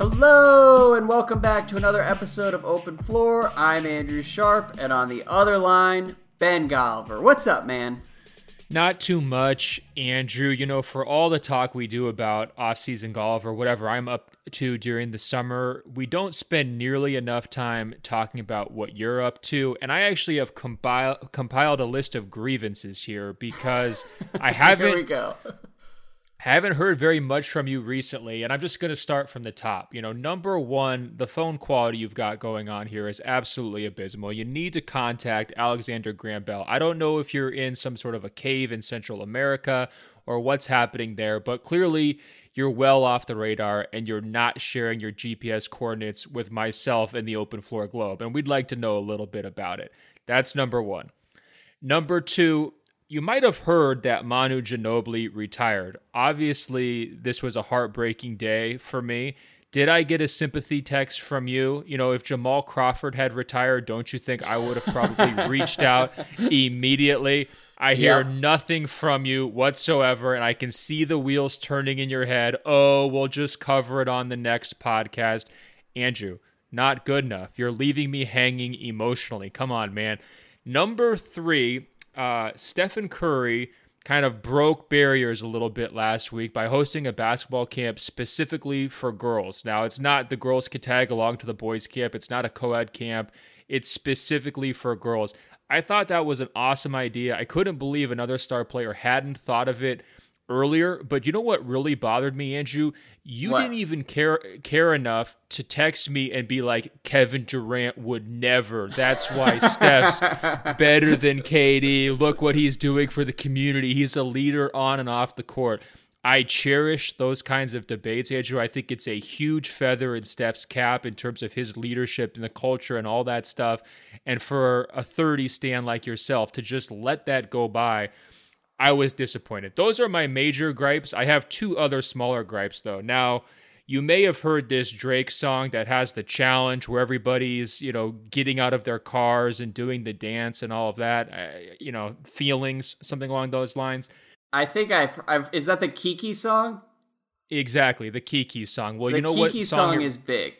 Hello, and welcome back to another episode of Open Floor. I'm Andrew Sharp, and on the other line, Ben Golliver. What's up, man? Not too much, Andrew. You know, for all the talk we do about off-season golf or whatever I'm up to during the summer, we don't spend nearly enough time talking about what you're up to. And I actually have compiled compiled a list of grievances here because I haven't. Here we go. Haven't heard very much from you recently, and I'm just going to start from the top. You know, number one, the phone quality you've got going on here is absolutely abysmal. You need to contact Alexander Graham Bell. I don't know if you're in some sort of a cave in Central America or what's happening there, but clearly you're well off the radar and you're not sharing your GPS coordinates with myself and the Open Floor Globe, and we'd like to know a little bit about it. That's number one. Number two, you might have heard that Manu Ginobili retired. Obviously, this was a heartbreaking day for me. Did I get a sympathy text from you? You know, if Jamal Crawford had retired, don't you think I would have probably reached out immediately? I hear nothing from you whatsoever, and I can see the wheels turning in your head. Oh, we'll just cover it on the next podcast. Andrew, not good enough. You're leaving me hanging emotionally. Come on, man. Number three, uh, Stephen Curry kind of broke barriers a little bit last week by hosting a basketball camp specifically for girls. Now, it's not the girls could tag along to the boys' camp, it's not a co ed camp, it's specifically for girls. I thought that was an awesome idea. I couldn't believe another star player hadn't thought of it earlier, but you know what really bothered me, Andrew? You what? didn't even care care enough to text me and be like, Kevin Durant would never. That's why Steph's better than KD. Look what he's doing for the community. He's a leader on and off the court. I cherish those kinds of debates, Andrew. I think it's a huge feather in Steph's cap in terms of his leadership and the culture and all that stuff. And for a 30 stand like yourself to just let that go by I was disappointed. Those are my major gripes. I have two other smaller gripes though. Now, you may have heard this Drake song that has the challenge where everybody's, you know, getting out of their cars and doing the dance and all of that, uh, you know, feelings, something along those lines. I think I've, I've is that the Kiki song? Exactly, the Kiki song. Well, the you know Kiki what song, song is big.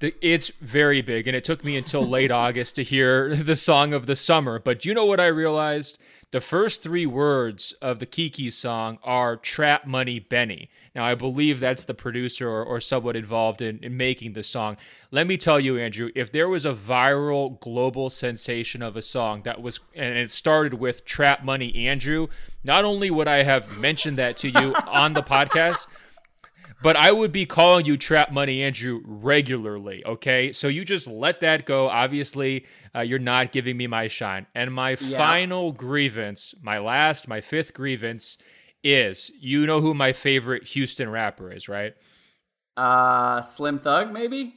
The, it's very big, and it took me until late August to hear the song of the summer. But you know what I realized? The first three words of the Kiki song are Trap Money Benny. Now, I believe that's the producer or, or somewhat involved in, in making the song. Let me tell you, Andrew, if there was a viral global sensation of a song that was, and it started with Trap Money Andrew, not only would I have mentioned that to you on the podcast, but I would be calling you Trap Money Andrew regularly, okay? So you just let that go. Obviously, uh, you're not giving me my shine. And my yeah. final grievance, my last, my fifth grievance is you know who my favorite Houston rapper is, right? Uh, Slim Thug, maybe?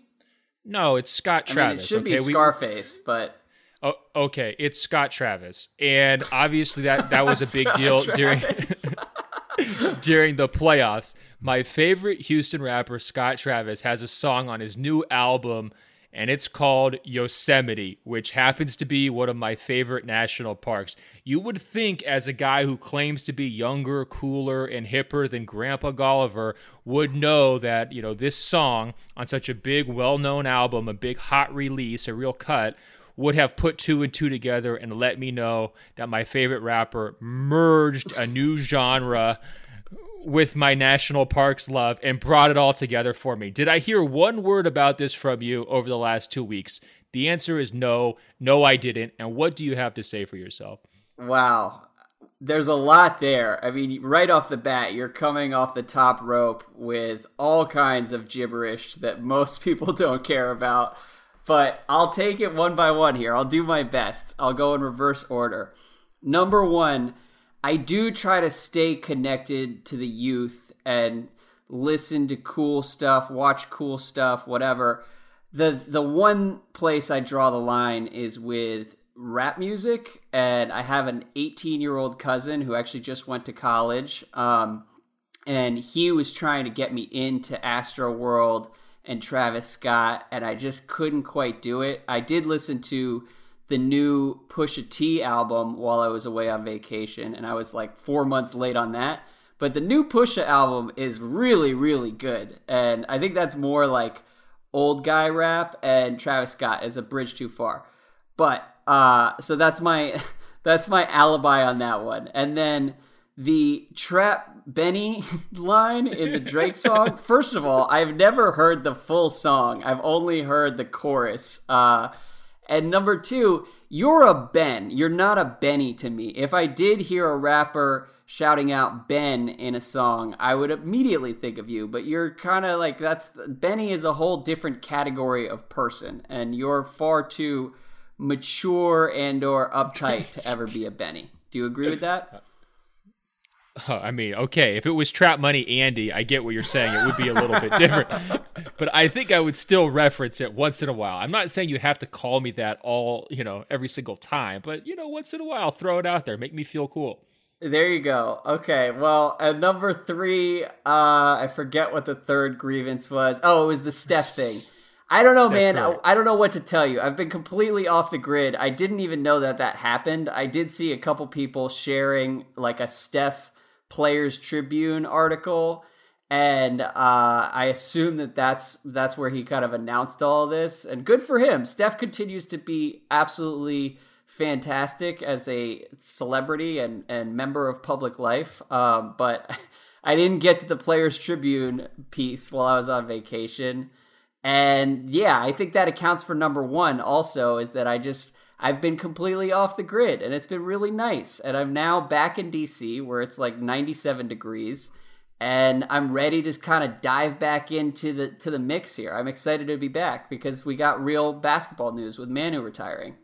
No, it's Scott Travis. I mean, it should okay? be Scarface, we, but. Oh, okay, it's Scott Travis, and obviously that that was a big deal during during the playoffs. My favorite Houston rapper, Scott Travis, has a song on his new album, and it's called Yosemite, which happens to be one of my favorite national parks. You would think, as a guy who claims to be younger, cooler, and hipper than Grandpa Golliver, would know that, you know, this song on such a big, well known album, a big hot release, a real cut, would have put two and two together and let me know that my favorite rapper merged a new genre with my national parks love and brought it all together for me. Did I hear one word about this from you over the last two weeks? The answer is no. No, I didn't. And what do you have to say for yourself? Wow. There's a lot there. I mean, right off the bat, you're coming off the top rope with all kinds of gibberish that most people don't care about. But I'll take it one by one here. I'll do my best. I'll go in reverse order. Number one, I do try to stay connected to the youth and listen to cool stuff, watch cool stuff, whatever. The the one place I draw the line is with rap music, and I have an 18 year old cousin who actually just went to college, um, and he was trying to get me into Astroworld and Travis Scott, and I just couldn't quite do it. I did listen to the new Pusha T album while I was away on vacation, and I was like four months late on that. But the new Pusha album is really, really good. And I think that's more like old guy rap and Travis Scott is a bridge too far. But uh so that's my that's my alibi on that one. And then the trap Benny line in the Drake song. First of all, I've never heard the full song. I've only heard the chorus. Uh and number 2, you're a Ben. You're not a Benny to me. If I did hear a rapper shouting out Ben in a song, I would immediately think of you. But you're kind of like that's Benny is a whole different category of person, and you're far too mature and or uptight to ever be a Benny. Do you agree with that? I mean, okay, if it was Trap Money Andy, I get what you're saying. It would be a little bit different. but I think I would still reference it once in a while. I'm not saying you have to call me that all, you know, every single time, but you know, once in a while, throw it out there, make me feel cool. There you go. Okay, well, at number three, uh, I forget what the third grievance was. Oh, it was the Steph thing. I don't know, Steph man. I, I, don't know what to tell you. I've been completely off the grid. I didn't even know that that happened. I did see a couple people sharing like a Steph Players Tribune article, and uh, I assume that that's that's where he kind of announced all this. And good for him. Steph continues to be absolutely fantastic as a celebrity and, and member of public life. Um, but I didn't get to the Players Tribune piece while I was on vacation. And yeah, I think that accounts for number one also is that I just I've been completely off the grid and it's been really nice. And I'm now back in DC where it's like 97 degrees and I'm ready to kind of dive back into the to the mix here. I'm excited to be back because we got real basketball news with Manu retiring.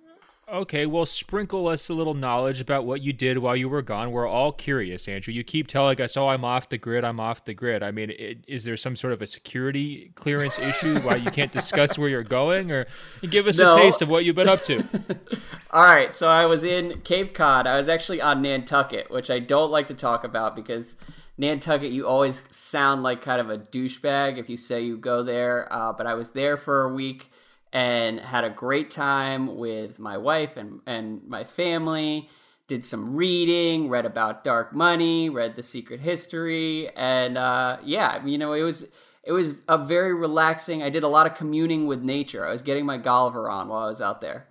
Okay, well, sprinkle us a little knowledge about what you did while you were gone. We're all curious, Andrew. You keep telling us, "Oh, I'm off the grid. I'm off the grid." I mean, it, is there some sort of a security clearance issue why you can't discuss where you're going, or give us no. a taste of what you've been up to? all right, so I was in Cape Cod. I was actually on Nantucket, which I don't like to talk about because Nantucket, you always sound like kind of a douchebag if you say you go there. Uh, but I was there for a week and had a great time with my wife and, and my family. Did some reading, read about Dark Money, read The Secret History, and uh, yeah, you know, it was it was a very relaxing. I did a lot of communing with nature. I was getting my Golliver on while I was out there.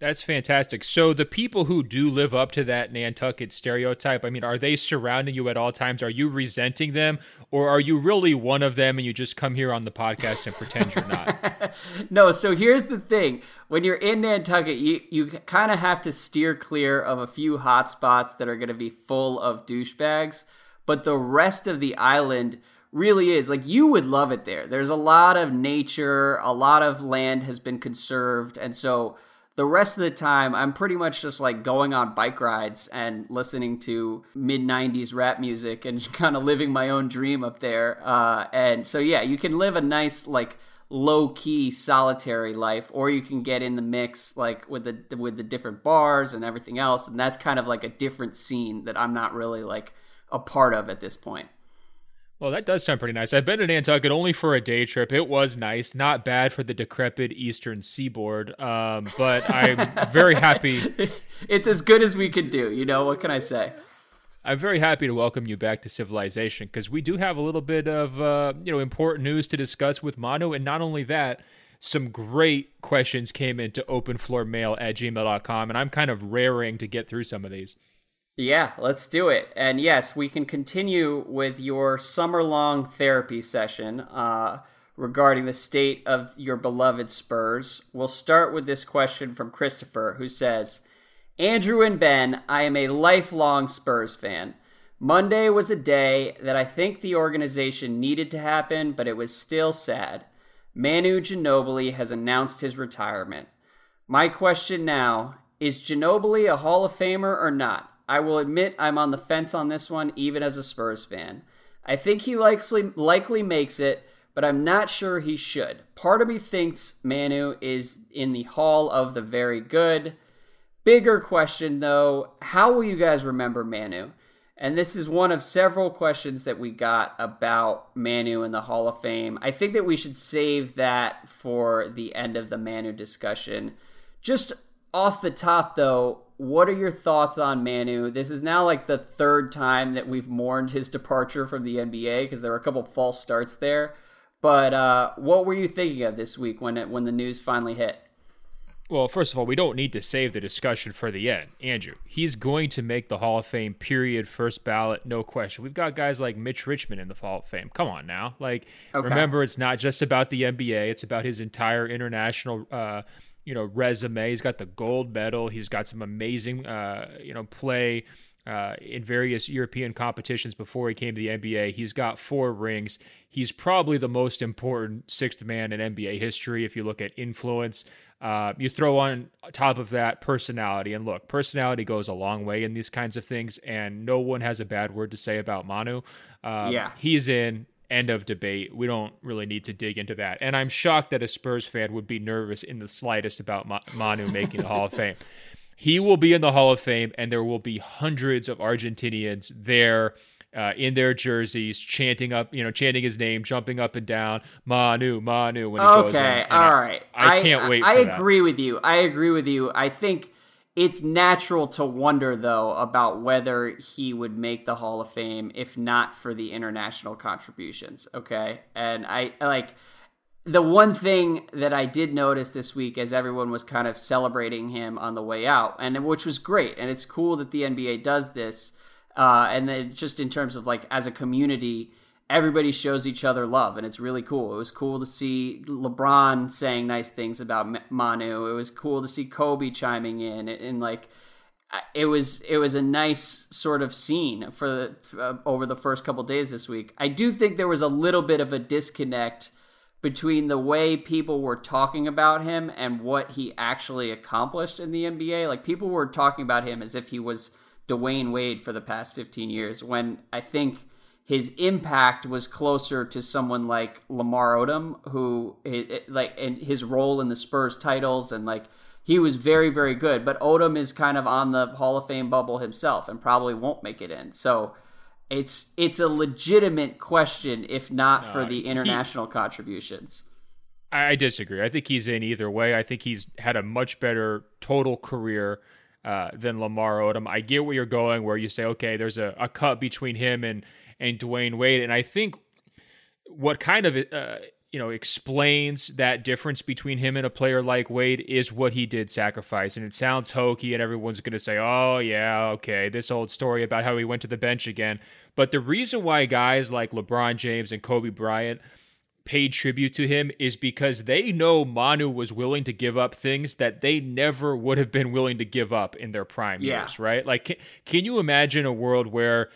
That's fantastic. So the people who do live up to that Nantucket stereotype, I mean, are they surrounding you at all times? Are you resenting them, or are you really one of them and you just come here on the podcast and pretend you're not? no. So here's the thing: when you're in Nantucket, you you kind of have to steer clear of a few hot spots that are going to be full of douchebags, but the rest of the island really is like you would love it there. There's a lot of nature, a lot of land has been conserved, and so the rest of the time i'm pretty much just like going on bike rides and listening to mid 90s rap music and kind of living my own dream up there uh, and so yeah you can live a nice like low key solitary life or you can get in the mix like with the with the different bars and everything else and that's kind of like a different scene that i'm not really like a part of at this point well, that does sound pretty nice. I've been to Nantucket only for a day trip. It was nice, not bad for the decrepit eastern seaboard. Um, but I'm very happy. it's as good as we could do. You know what can I say? I'm very happy to welcome you back to Civilization because we do have a little bit of uh, you know important news to discuss with Manu, and not only that, some great questions came into openfloormail at gmail.com, and I'm kind of raring to get through some of these. Yeah, let's do it. And yes, we can continue with your summer long therapy session uh, regarding the state of your beloved Spurs. We'll start with this question from Christopher, who says Andrew and Ben, I am a lifelong Spurs fan. Monday was a day that I think the organization needed to happen, but it was still sad. Manu Ginobili has announced his retirement. My question now is Ginobili a Hall of Famer or not? I will admit I'm on the fence on this one, even as a Spurs fan. I think he likely likely makes it, but I'm not sure he should. Part of me thinks Manu is in the Hall of the Very Good. Bigger question though, how will you guys remember Manu? And this is one of several questions that we got about Manu in the Hall of Fame. I think that we should save that for the end of the Manu discussion. Just off the top though, what are your thoughts on Manu? This is now like the third time that we've mourned his departure from the NBA because there were a couple false starts there. But uh, what were you thinking of this week when it when the news finally hit? Well, first of all, we don't need to save the discussion for the end. Andrew, he's going to make the Hall of Fame, period, first ballot, no question. We've got guys like Mitch Richmond in the Hall of Fame. Come on now. Like, okay. remember, it's not just about the NBA, it's about his entire international. Uh, you know resume. He's got the gold medal. He's got some amazing uh, you know play uh, in various European competitions before he came to the NBA. He's got four rings. He's probably the most important sixth man in NBA history if you look at influence. Uh, you throw on top of that personality, and look, personality goes a long way in these kinds of things, and no one has a bad word to say about Manu. Uh, yeah, he's in. End of debate. We don't really need to dig into that. And I'm shocked that a Spurs fan would be nervous in the slightest about Ma- Manu making the Hall of Fame. He will be in the Hall of Fame, and there will be hundreds of Argentinians there uh, in their jerseys, chanting up, you know, chanting his name, jumping up and down, Manu, Manu. When he okay, goes in. all right. I, I can't wait. I, agree that. with you. I agree with you. I think it's natural to wonder though about whether he would make the Hall of Fame if not for the international contributions. Okay, and I like the one thing that I did notice this week as everyone was kind of celebrating him on the way out, and which was great, and it's cool that the NBA does this uh, and then just in terms of like as a community, everybody shows each other love, and it's really cool. It was cool to see LeBron saying nice things about Manu. It was cool to see Kobe chiming in, and like it was it was a nice sort of scene for uh, over the first couple days this week. I do think there was a little bit of a disconnect between the way people were talking about him and what he actually accomplished in the NBA. Like people were talking about him as if he was Dwyane Wade for the past 15 years when I think his impact was closer to someone like Lamar Odom, who like and his role in the Spurs titles and like he was very very good. But Odom is kind of on the Hall of Fame bubble himself and probably won't make it in. So it's it's a legitimate question if not no, for the international he, contributions. I disagree. I think he's in either way. I think he's had a much better total career uh, than Lamar Odom. I get where you're going, where you say, okay, there's a, a cut between him and and Dwyane Wade, and I think what kind of uh, you know explains that difference between him and a player like Wade is what he did sacrifice. And it sounds hokey, and everyone's going to say, "Oh yeah, okay, this old story about how he went to the bench again." But the reason why guys like LeBron James and Kobe Bryant paid tribute to him is because they know Manu was willing to give up things that they never would have been willing to give up in their prime yeah. years, right? Like, can, can you imagine a world where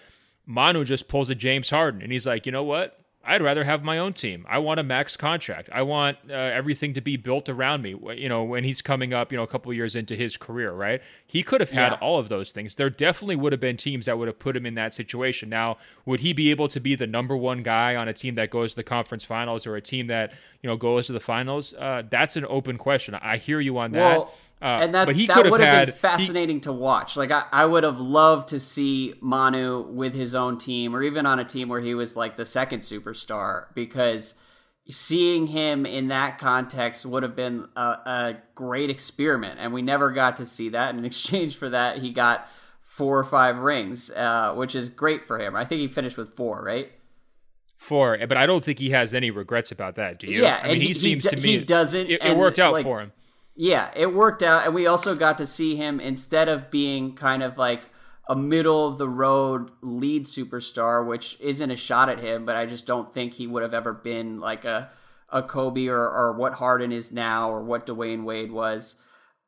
Manu just pulls a James Harden and he's like, you know what? I'd rather have my own team. I want a max contract. I want uh, everything to be built around me. You know, when he's coming up, you know, a couple years into his career, right? He could have had yeah. all of those things. There definitely would have been teams that would have put him in that situation. Now, would he be able to be the number one guy on a team that goes to the conference finals or a team that you know goes to the finals? Uh, that's an open question. I hear you on that. Well, uh, and that, that would have been fascinating he, to watch. Like I, I would have loved to see Manu with his own team, or even on a team where he was like the second superstar, because seeing him in that context would have been a, a great experiment. And we never got to see that. And in exchange for that, he got four or five rings, uh, which is great for him. I think he finished with four, right? Four, but I don't think he has any regrets about that. Do you? Yeah, I mean, he, he seems he, to me he doesn't. It, it worked out like, for him yeah, it worked out, and we also got to see him instead of being kind of like a middle of the road lead superstar, which isn't a shot at him, but I just don't think he would have ever been like a a Kobe or, or what Harden is now or what Dwyane Wade was.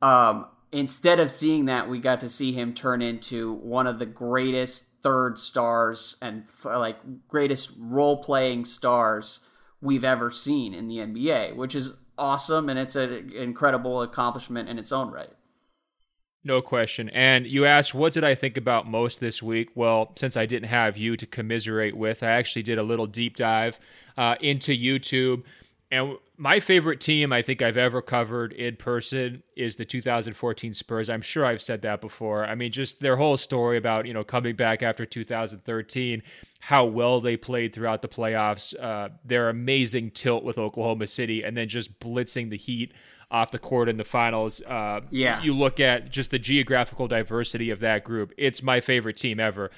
Um, instead of seeing that, we got to see him turn into one of the greatest third stars and like greatest role playing stars we've ever seen in the NBA, which is awesome and it's an incredible accomplishment in its own right. No question. And you asked, what did I think about most this week? Well, since I didn't have you to commiserate with, I actually did a little deep dive uh, into YouTube. And my favorite team I think I've ever covered in person is the 2014 Spurs. I'm sure I've said that before. I mean, just their whole story about, you know, coming back after 2013 how well they played throughout the playoffs, uh, their amazing tilt with Oklahoma City, and then just blitzing the Heat off the court in the finals. Uh, yeah. You look at just the geographical diversity of that group. It's my favorite team ever.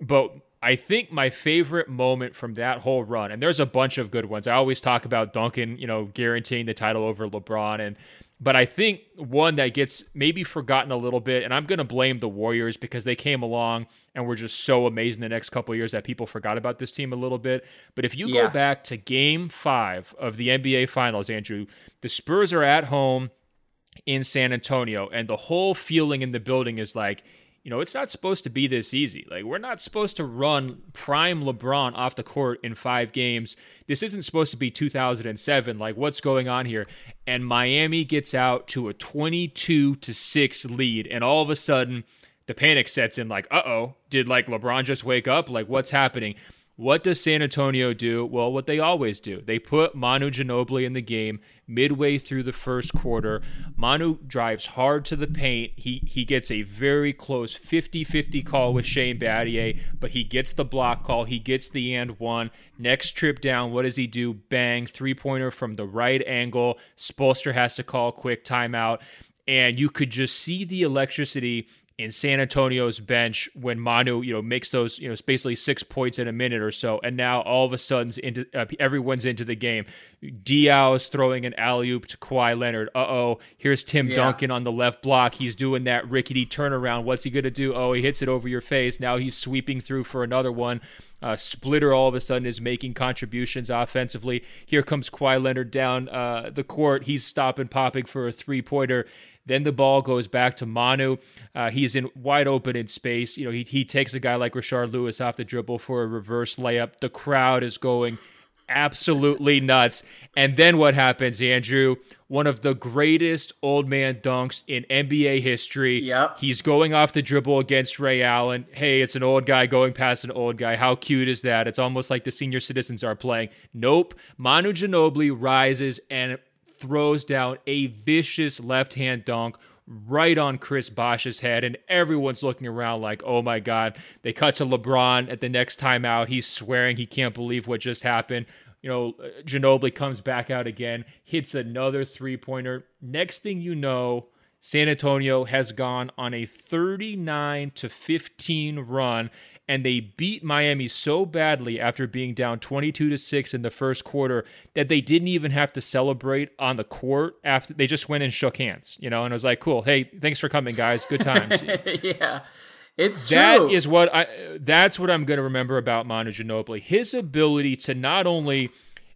But I think my favorite moment from that whole run, and there's a bunch of good ones. I always talk about Duncan, you know, guaranteeing the title over LeBron, and but I think one that gets maybe forgotten a little bit, and I'm going to blame the Warriors because they came along and were just so amazing the next couple years that people forgot about this team a little bit. But if you yeah. go back to Game Five of the NBA Finals, Andrew, the Spurs are at home in San Antonio, and the whole feeling in the building is like you know, it's not supposed to be this easy. Like, we're not supposed to run prime LeBron off the court in five games. This isn't supposed to be 2007. Like, what's going on here? And Miami gets out to a 22 to 6 lead. And all of a sudden, the panic sets in like, uh oh, did like LeBron just wake up? Like, what's happening? What does San Antonio do? Well, what they always do. They put Manu Ginobili in the game midway through the first quarter. Manu drives hard to the paint. He he gets a very close 50-50 call with Shane Battier, but he gets the block call. He gets the and one. Next trip down, what does he do? Bang, three-pointer from the right angle. Spoelstra has to call quick timeout. And you could just see the electricity in San Antonio's bench when Manu, you know, makes those, you know, basically six points in a minute or so, and now all of a sudden into uh, everyone's into the game. Diaw is throwing an alley oop to Kawhi Leonard. Uh oh, here's Tim yeah. Duncan on the left block. He's doing that rickety turnaround. What's he gonna do? Oh, he hits it over your face. Now he's sweeping through for another one. Uh, Splitter all of a sudden is making contributions offensively. Here comes Kawhi Leonard down uh, the court. He's stopping, popping for a three pointer. Then the ball goes back to Manu. Uh, he's in wide open in space. You know, he, he takes a guy like Rashard Lewis off the dribble for a reverse layup. The crowd is going absolutely nuts. And then what happens, Andrew? One of the greatest old man dunks in NBA history. Yep. He's going off the dribble against Ray Allen. Hey, it's an old guy going past an old guy. How cute is that? It's almost like the senior citizens are playing. Nope. Manu Ginobili rises and throws down a vicious left hand dunk right on Chris Bosh's head, and everyone's looking around like, oh my God. They cut to LeBron at the next timeout. He's swearing he can't believe what just happened. You know, Ginobili comes back out again, hits another three pointer. Next thing you know, San Antonio has gone on a 39 to 15 run and they beat Miami so badly after being down 22 to 6 in the first quarter that they didn't even have to celebrate on the court after they just went and shook hands, you know, and I was like, "Cool. Hey, thanks for coming, guys. Good times." yeah. It's that true. is what I that's what I'm going to remember about Manu Ginobili. His ability to not only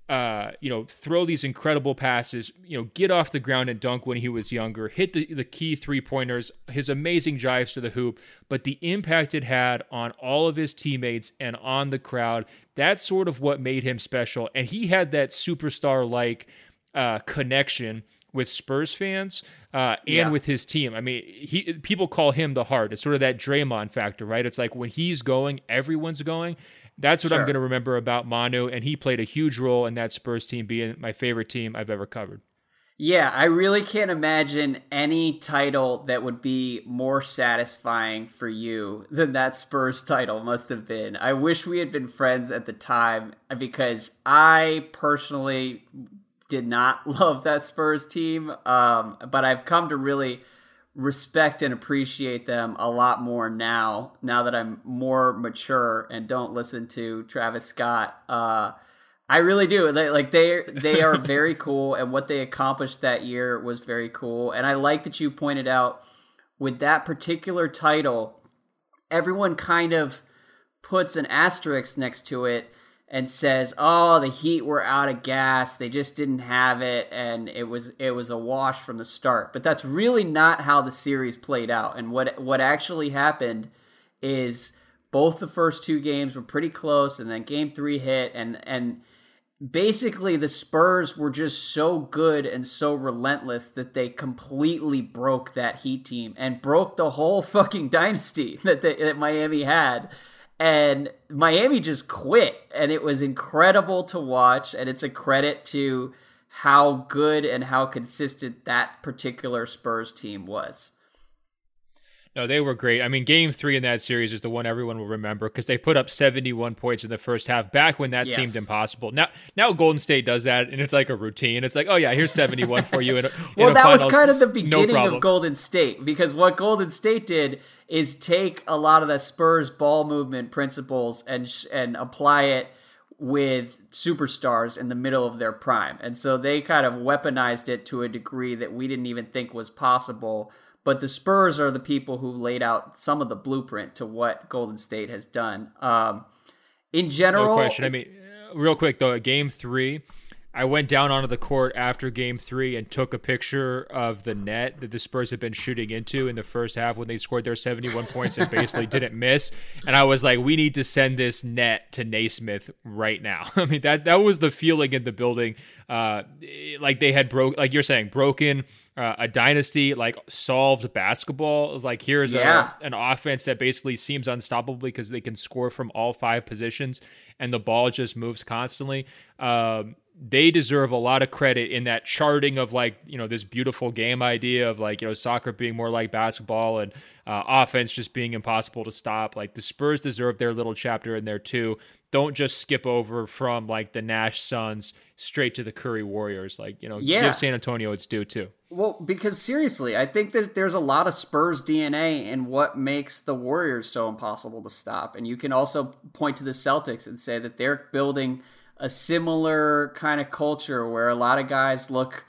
uh, you know, throw these incredible passes, you know, get off the ground and dunk when he was younger, hit the, the key three pointers, his amazing drives to the hoop, but the impact it had on all of his teammates and on the crowd, that's sort of what made him special. And he had that superstar like uh, connection with Spurs fans uh, and yeah. with his team. I mean, he people call him the heart. It's sort of that Draymond factor, right? It's like when he's going, everyone's going. That's what sure. I'm going to remember about Manu, and he played a huge role in that Spurs team being my favorite team I've ever covered. Yeah, I really can't imagine any title that would be more satisfying for you than that Spurs title must have been. I wish we had been friends at the time because I personally did not love that Spurs team, um, but I've come to really respect and appreciate them a lot more now now that i'm more mature and don't listen to travis scott uh i really do. They, like they they are very cool and what they accomplished that year was very cool. And i like that you pointed out with that particular title everyone kind of puts an asterisk next to it and says, "Oh, the Heat were out of gas. They just didn't have it and it was it was a wash from the start." But that's really not how the series played out. And what what actually happened is both the first two games were pretty close and then game 3 hit and and basically the Spurs were just so good and so relentless that they completely broke that Heat team and broke the whole fucking dynasty that they, that Miami had and Miami just quit, and it was incredible to watch. And it's a credit to how good and how consistent that particular Spurs team was. No, they were great. I mean, game three in that series is the one everyone will remember because they put up 71 points in the first half back when that yes. seemed impossible. Now, now Golden State does that and it's like a routine. It's like, oh, yeah, here's 71 for you. In a, well, that finals. was kind of the beginning no of Golden State because what Golden State did is take a lot of the Spurs ball movement principles and, and apply it with superstars in the middle of their prime. And so they kind of weaponized it to a degree that we didn't even think was possible but the Spurs are the people who laid out some of the blueprint to what Golden State has done. Um, in general, no question. I mean, real quick though, game three, I went down onto the court after game three and took a picture of the net that the Spurs had been shooting into in the first half when they scored their 71 points and basically didn't miss. And I was like, we need to send this net to Naismith right now. I mean, that that was the feeling in the building. Uh, like they had broke, like you're saying, broken uh, a dynasty like solved basketball. Like here's yeah. a, an offense that basically seems unstoppable because they can score from all five positions and the ball just moves constantly. Um, they deserve a lot of credit in that charting of like you know this beautiful game idea of like you know soccer being more like basketball and uh, offense just being impossible to stop. Like the Spurs deserve their little chapter in there too. Don't just skip over from like the Nash Suns straight to the Curry Warriors. Like you know, yeah. give San Antonio its due too. Well, because seriously, I think that there's a lot of Spurs DNA in what makes the Warriors so impossible to stop. And you can also point to the Celtics and say that they're building a similar kind of culture where a lot of guys look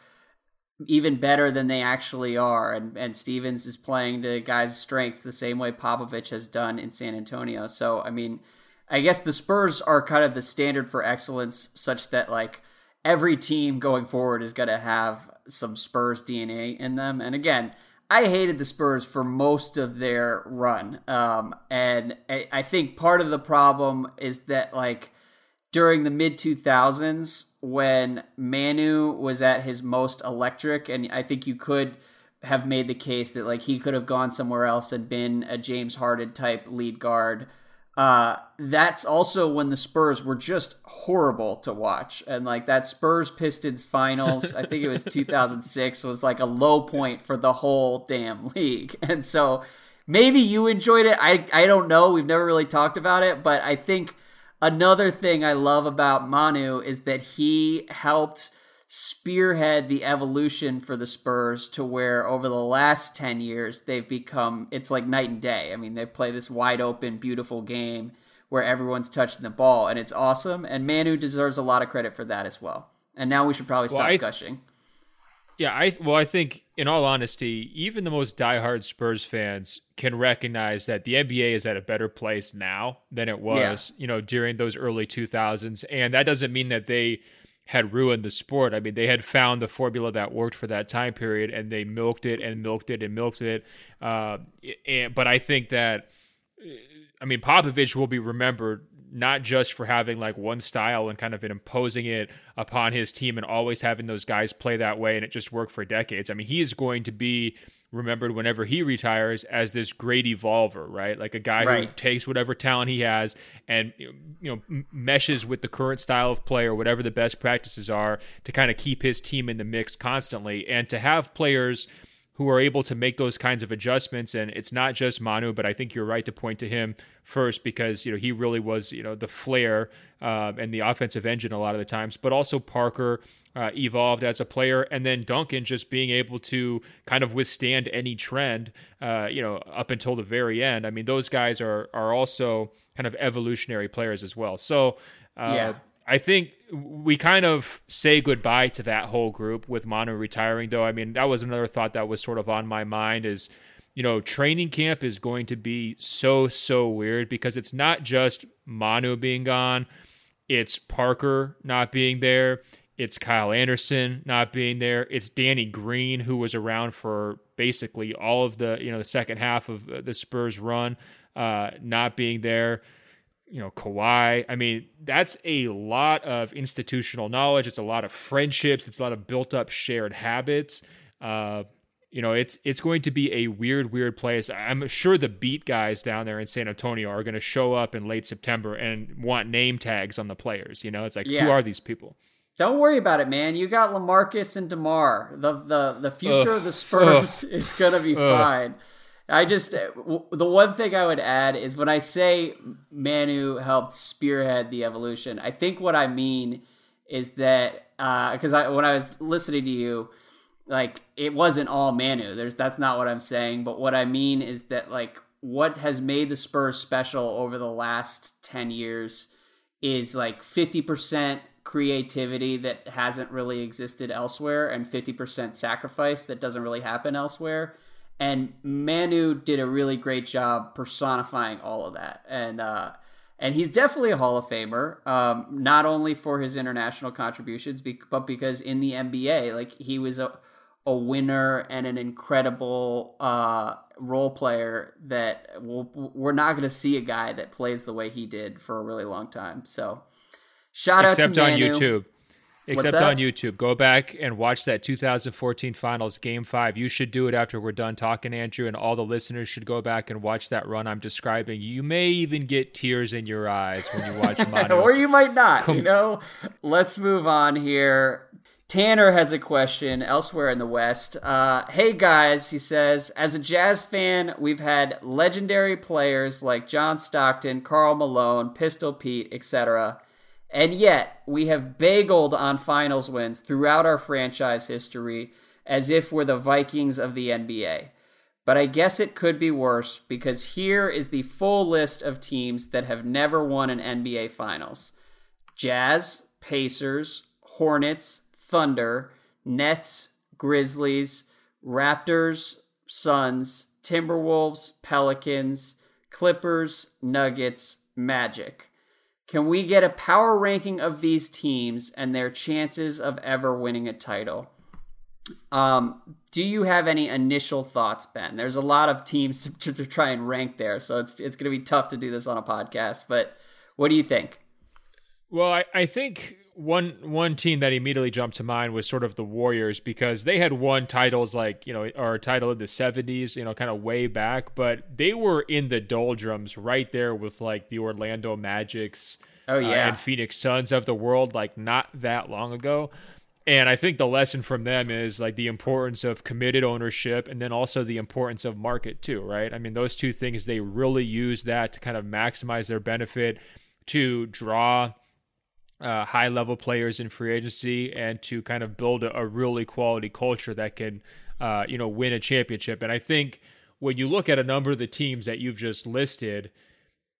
even better than they actually are. And, and Stevens is playing to guys' strengths the same way Popovich has done in San Antonio. So, I mean, I guess the Spurs are kind of the standard for excellence, such that, like, every team going forward is going to have some Spurs DNA in them. And again, I hated the Spurs for most of their run. Um, and I, I think part of the problem is that, like, during the mid 2000s, when Manu was at his most electric, and I think you could have made the case that, like, he could have gone somewhere else and been a James Harden type lead guard uh, that's also when the Spurs were just horrible to watch. And like that Spurs Pistons finals, I think it was 2006, was like a low point for the whole damn league. And so maybe you enjoyed it. I, I don't know. We've never really talked about it. But I think another thing I love about Manu is that he helped spearhead the evolution for the Spurs to where over the last 10 years they've become it's like night and day. I mean, they play this wide open beautiful game where everyone's touching the ball and it's awesome and Manu deserves a lot of credit for that as well. And now we should probably stop th- gushing. Yeah, I well, I think in all honesty, even the most diehard Spurs fans can recognize that the NBA is at a better place now than it was, yeah. you know, during those early 2000s, and that doesn't mean that they had ruined the sport. I mean, they had found the formula that worked for that time period, and they milked it and milked it and milked it. Uh, and, but I think that, I mean, Popovich will be remembered not just for having like one style and kind of imposing it upon his team and always having those guys play that way, and it just worked for decades. I mean, he is going to be remembered whenever he retires as this great evolver, right? Like a guy right. who takes whatever talent he has and you know meshes with the current style of play or whatever the best practices are to kind of keep his team in the mix constantly and to have players who are able to make those kinds of adjustments. And it's not just Manu, but I think you're right to point to him first because you know he really was you know the flair uh, and the offensive engine a lot of the times, but also Parker uh, evolved as a player, and then Duncan just being able to kind of withstand any trend, uh, you know, up until the very end. I mean, those guys are are also kind of evolutionary players as well. So. Uh, yeah. I think we kind of say goodbye to that whole group with Manu retiring, though. I mean, that was another thought that was sort of on my mind is, you know, training camp is going to be so, so weird because it's not just Manu being gone, it's Parker not being there, it's Kyle Anderson not being there, it's Danny Green, who was around for basically all of the, you know, the second half of the Spurs run, uh, not being there you know, Kawhi. I mean, that's a lot of institutional knowledge. It's a lot of friendships. It's a lot of built up shared habits. Uh, you know, it's it's going to be a weird, weird place. I'm sure the beat guys down there in San Antonio are going to show up in late September and want name tags on the players. You know, it's like, yeah. who are these people? Don't worry about it, man. You got Lamarcus and Demar. The the the future of the Spurs is gonna be fine. I just the one thing I would add is when I say Manu helped spearhead the evolution, I think what I mean is that because uh, I when I was listening to you, like it wasn't all Manu. There's that's not what I'm saying, but what I mean is that like what has made the Spurs special over the last 10 years is like 50% creativity that hasn't really existed elsewhere and 50% sacrifice that doesn't really happen elsewhere. And Manu did a really great job personifying all of that. And uh, and he's definitely a Hall of Famer, um, not only for his international contributions, but because in the NBA, like he was a a winner and an incredible uh, role player that we'll, we're not going to see a guy that plays the way he did for a really long time. So, shout Except out to on YouTube. Except on YouTube. Go back and watch that 2014 Finals Game 5. You should do it after we're done talking, Andrew, and all the listeners should go back and watch that run I'm describing. You may even get tears in your eyes when you watch Manu. or you might not, Com- you know? Let's move on here. Tanner has a question elsewhere in the West. Uh, hey guys, he says, as a Jazz fan, we've had legendary players like John Stockton, Karl Malone, Pistol Pete, etc. And yet, we have bageled on finals wins throughout our franchise history as if we're the Vikings of the NBA. But I guess it could be worse because here is the full list of teams that have never won an NBA Finals Jazz, Pacers, Hornets, Thunder, Nets, Grizzlies, Raptors, Suns, Timberwolves, Pelicans, Clippers, Nuggets, Magic. Can we get a power ranking of these teams and their chances of ever winning a title? Um, do you have any initial thoughts, Ben? There's a lot of teams to, to try and rank there, so it's it's going to be tough to do this on a podcast. But what do you think? Well, I, I think one one team that immediately jumped to mind was sort of the Warriors because they had won titles like you know or a title in the 70s you know kind of way back but they were in the doldrums right there with like the Orlando Magics oh yeah. uh, and Phoenix Suns of the world like not that long ago. And I think the lesson from them is like the importance of committed ownership and then also the importance of market too right? I mean those two things they really use that to kind of maximize their benefit to draw uh, high level players in free agency and to kind of build a, a really quality culture that can, uh, you know, win a championship. And I think when you look at a number of the teams that you've just listed,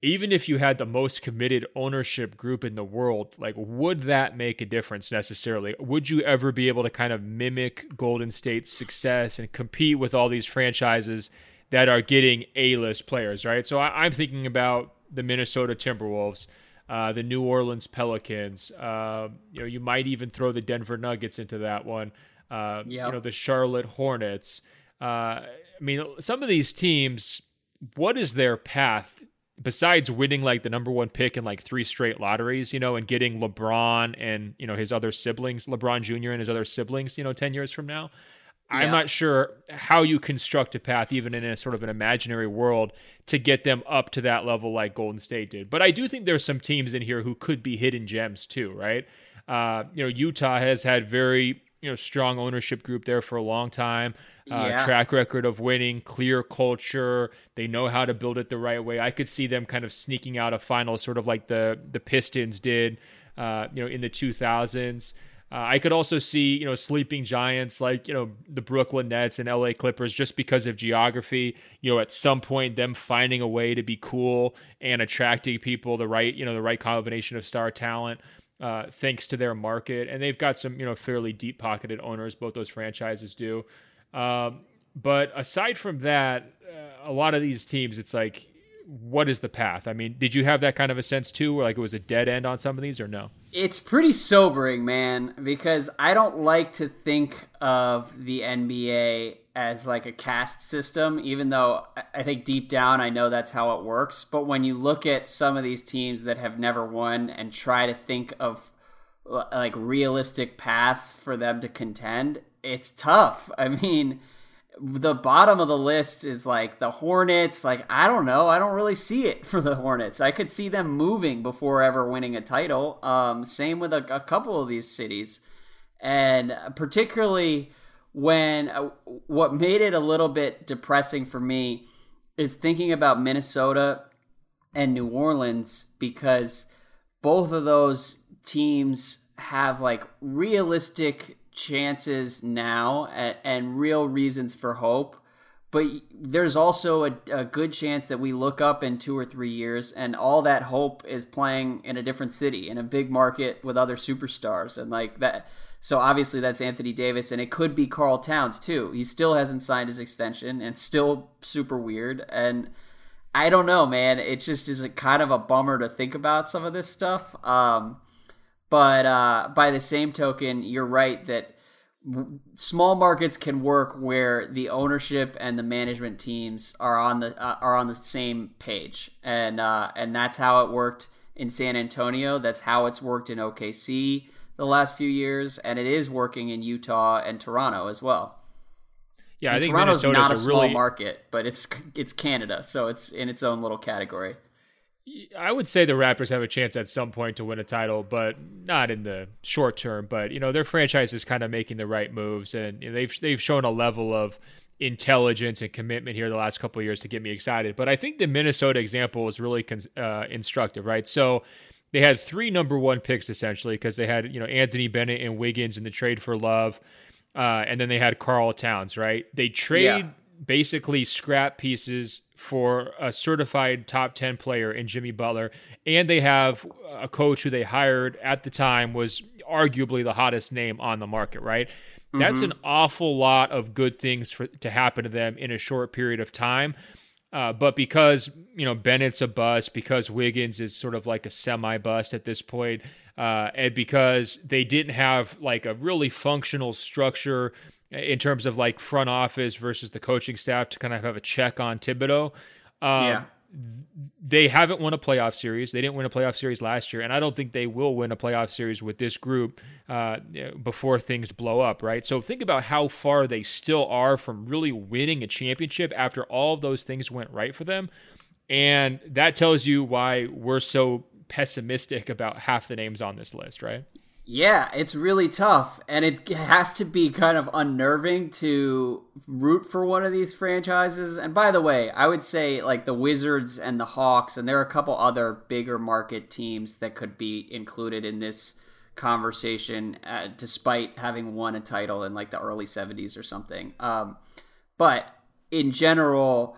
even if you had the most committed ownership group in the world, like would that make a difference necessarily? Would you ever be able to kind of mimic Golden State's success and compete with all these franchises that are getting A-list players, right? So I, I'm thinking about the Minnesota Timberwolves uh, the New Orleans Pelicans. Uh, you know, you might even throw the Denver Nuggets into that one. Uh, yep. You know, the Charlotte Hornets. Uh, I mean, some of these teams. What is their path besides winning like the number one pick in like three straight lotteries? You know, and getting LeBron and you know his other siblings, LeBron Jr. and his other siblings. You know, ten years from now. Yeah. I'm not sure how you construct a path, even in a sort of an imaginary world, to get them up to that level like Golden State did. But I do think there's some teams in here who could be hidden gems too, right? Uh, you know, Utah has had very you know strong ownership group there for a long time. Uh, yeah. Track record of winning, clear culture. They know how to build it the right way. I could see them kind of sneaking out a final, sort of like the the Pistons did, uh, you know, in the 2000s. Uh, I could also see, you know, sleeping giants like, you know, the Brooklyn Nets and LA Clippers just because of geography, you know, at some point them finding a way to be cool and attracting people the right, you know, the right combination of star talent uh, thanks to their market. And they've got some, you know, fairly deep pocketed owners, both those franchises do. Um, but aside from that, uh, a lot of these teams, it's like, what is the path? I mean, did you have that kind of a sense too, where like it was a dead end on some of these, or no? It's pretty sobering, man, because I don't like to think of the NBA as like a caste system, even though I think deep down I know that's how it works. But when you look at some of these teams that have never won and try to think of like realistic paths for them to contend, it's tough. I mean, the bottom of the list is like the Hornets. Like, I don't know. I don't really see it for the Hornets. I could see them moving before ever winning a title. Um, same with a, a couple of these cities. And particularly when uh, what made it a little bit depressing for me is thinking about Minnesota and New Orleans because both of those teams have like realistic chances now and, and real reasons for hope. But there's also a, a, good chance that we look up in two or three years and all that hope is playing in a different city, in a big market with other superstars. And like that. So obviously that's Anthony Davis, and it could be Karl Towns too. He still hasn't signed his extension and still super weird. And I don't know, man. It just is a kind of a bummer to think about some of this stuff. Um, but uh, by the same token, you're right that small markets can work where the ownership and the management teams are on the uh, are on the same page, and uh, and that's how it worked in San Antonio. That's how it's worked in OKC the last few years, and it is working in Utah and Toronto as well. Yeah, and I think Toronto's Minnesota's not a, a small really... market, but it's it's Canada, so it's in its own little category. I would say the Raptors have a chance at some point to win a title, but not in the short term. But you know, their franchise is kind of making the right moves, and you know, they've they've shown a level of intelligence and commitment here the last couple of years to get me excited. But I think the Minnesota example was really uh, instructive, right? So they had three number one picks essentially because they had you know Anthony Bennett and Wiggins in the trade for Love, uh, and then they had Karl Towns, right? They trade. Yeah basically scrap pieces for a certified top 10 player in Jimmy Butler. And they have a coach who they hired at the time was arguably the hottest name on the market, right? Mm-hmm. That's an awful lot of good things for to happen to them in a short period of time. Uh, but because you know Bennett's a bust, because Wiggins is sort of like a semi bust at this point, uh, and because they didn't have like a really functional structure in terms of like front office versus the coaching staff to kind of have a check on Thibodeau. Um, yeah. They haven't won a playoff series. They didn't win a playoff series last year, and I don't think they will win a playoff series with this group uh, before things blow up, right? So think about how far they still are from really winning a championship after all of those things went right for them. And that tells you why we're so pessimistic about half the names on this list, right? Yeah, it's really tough, and it has to be kind of unnerving to root for one of these franchises. And by the way, I would say like the Wizards and the Hawks, and there are a couple other bigger market teams that could be included in this conversation, uh, despite having won a title in like the early '70s or something. Um, but in general,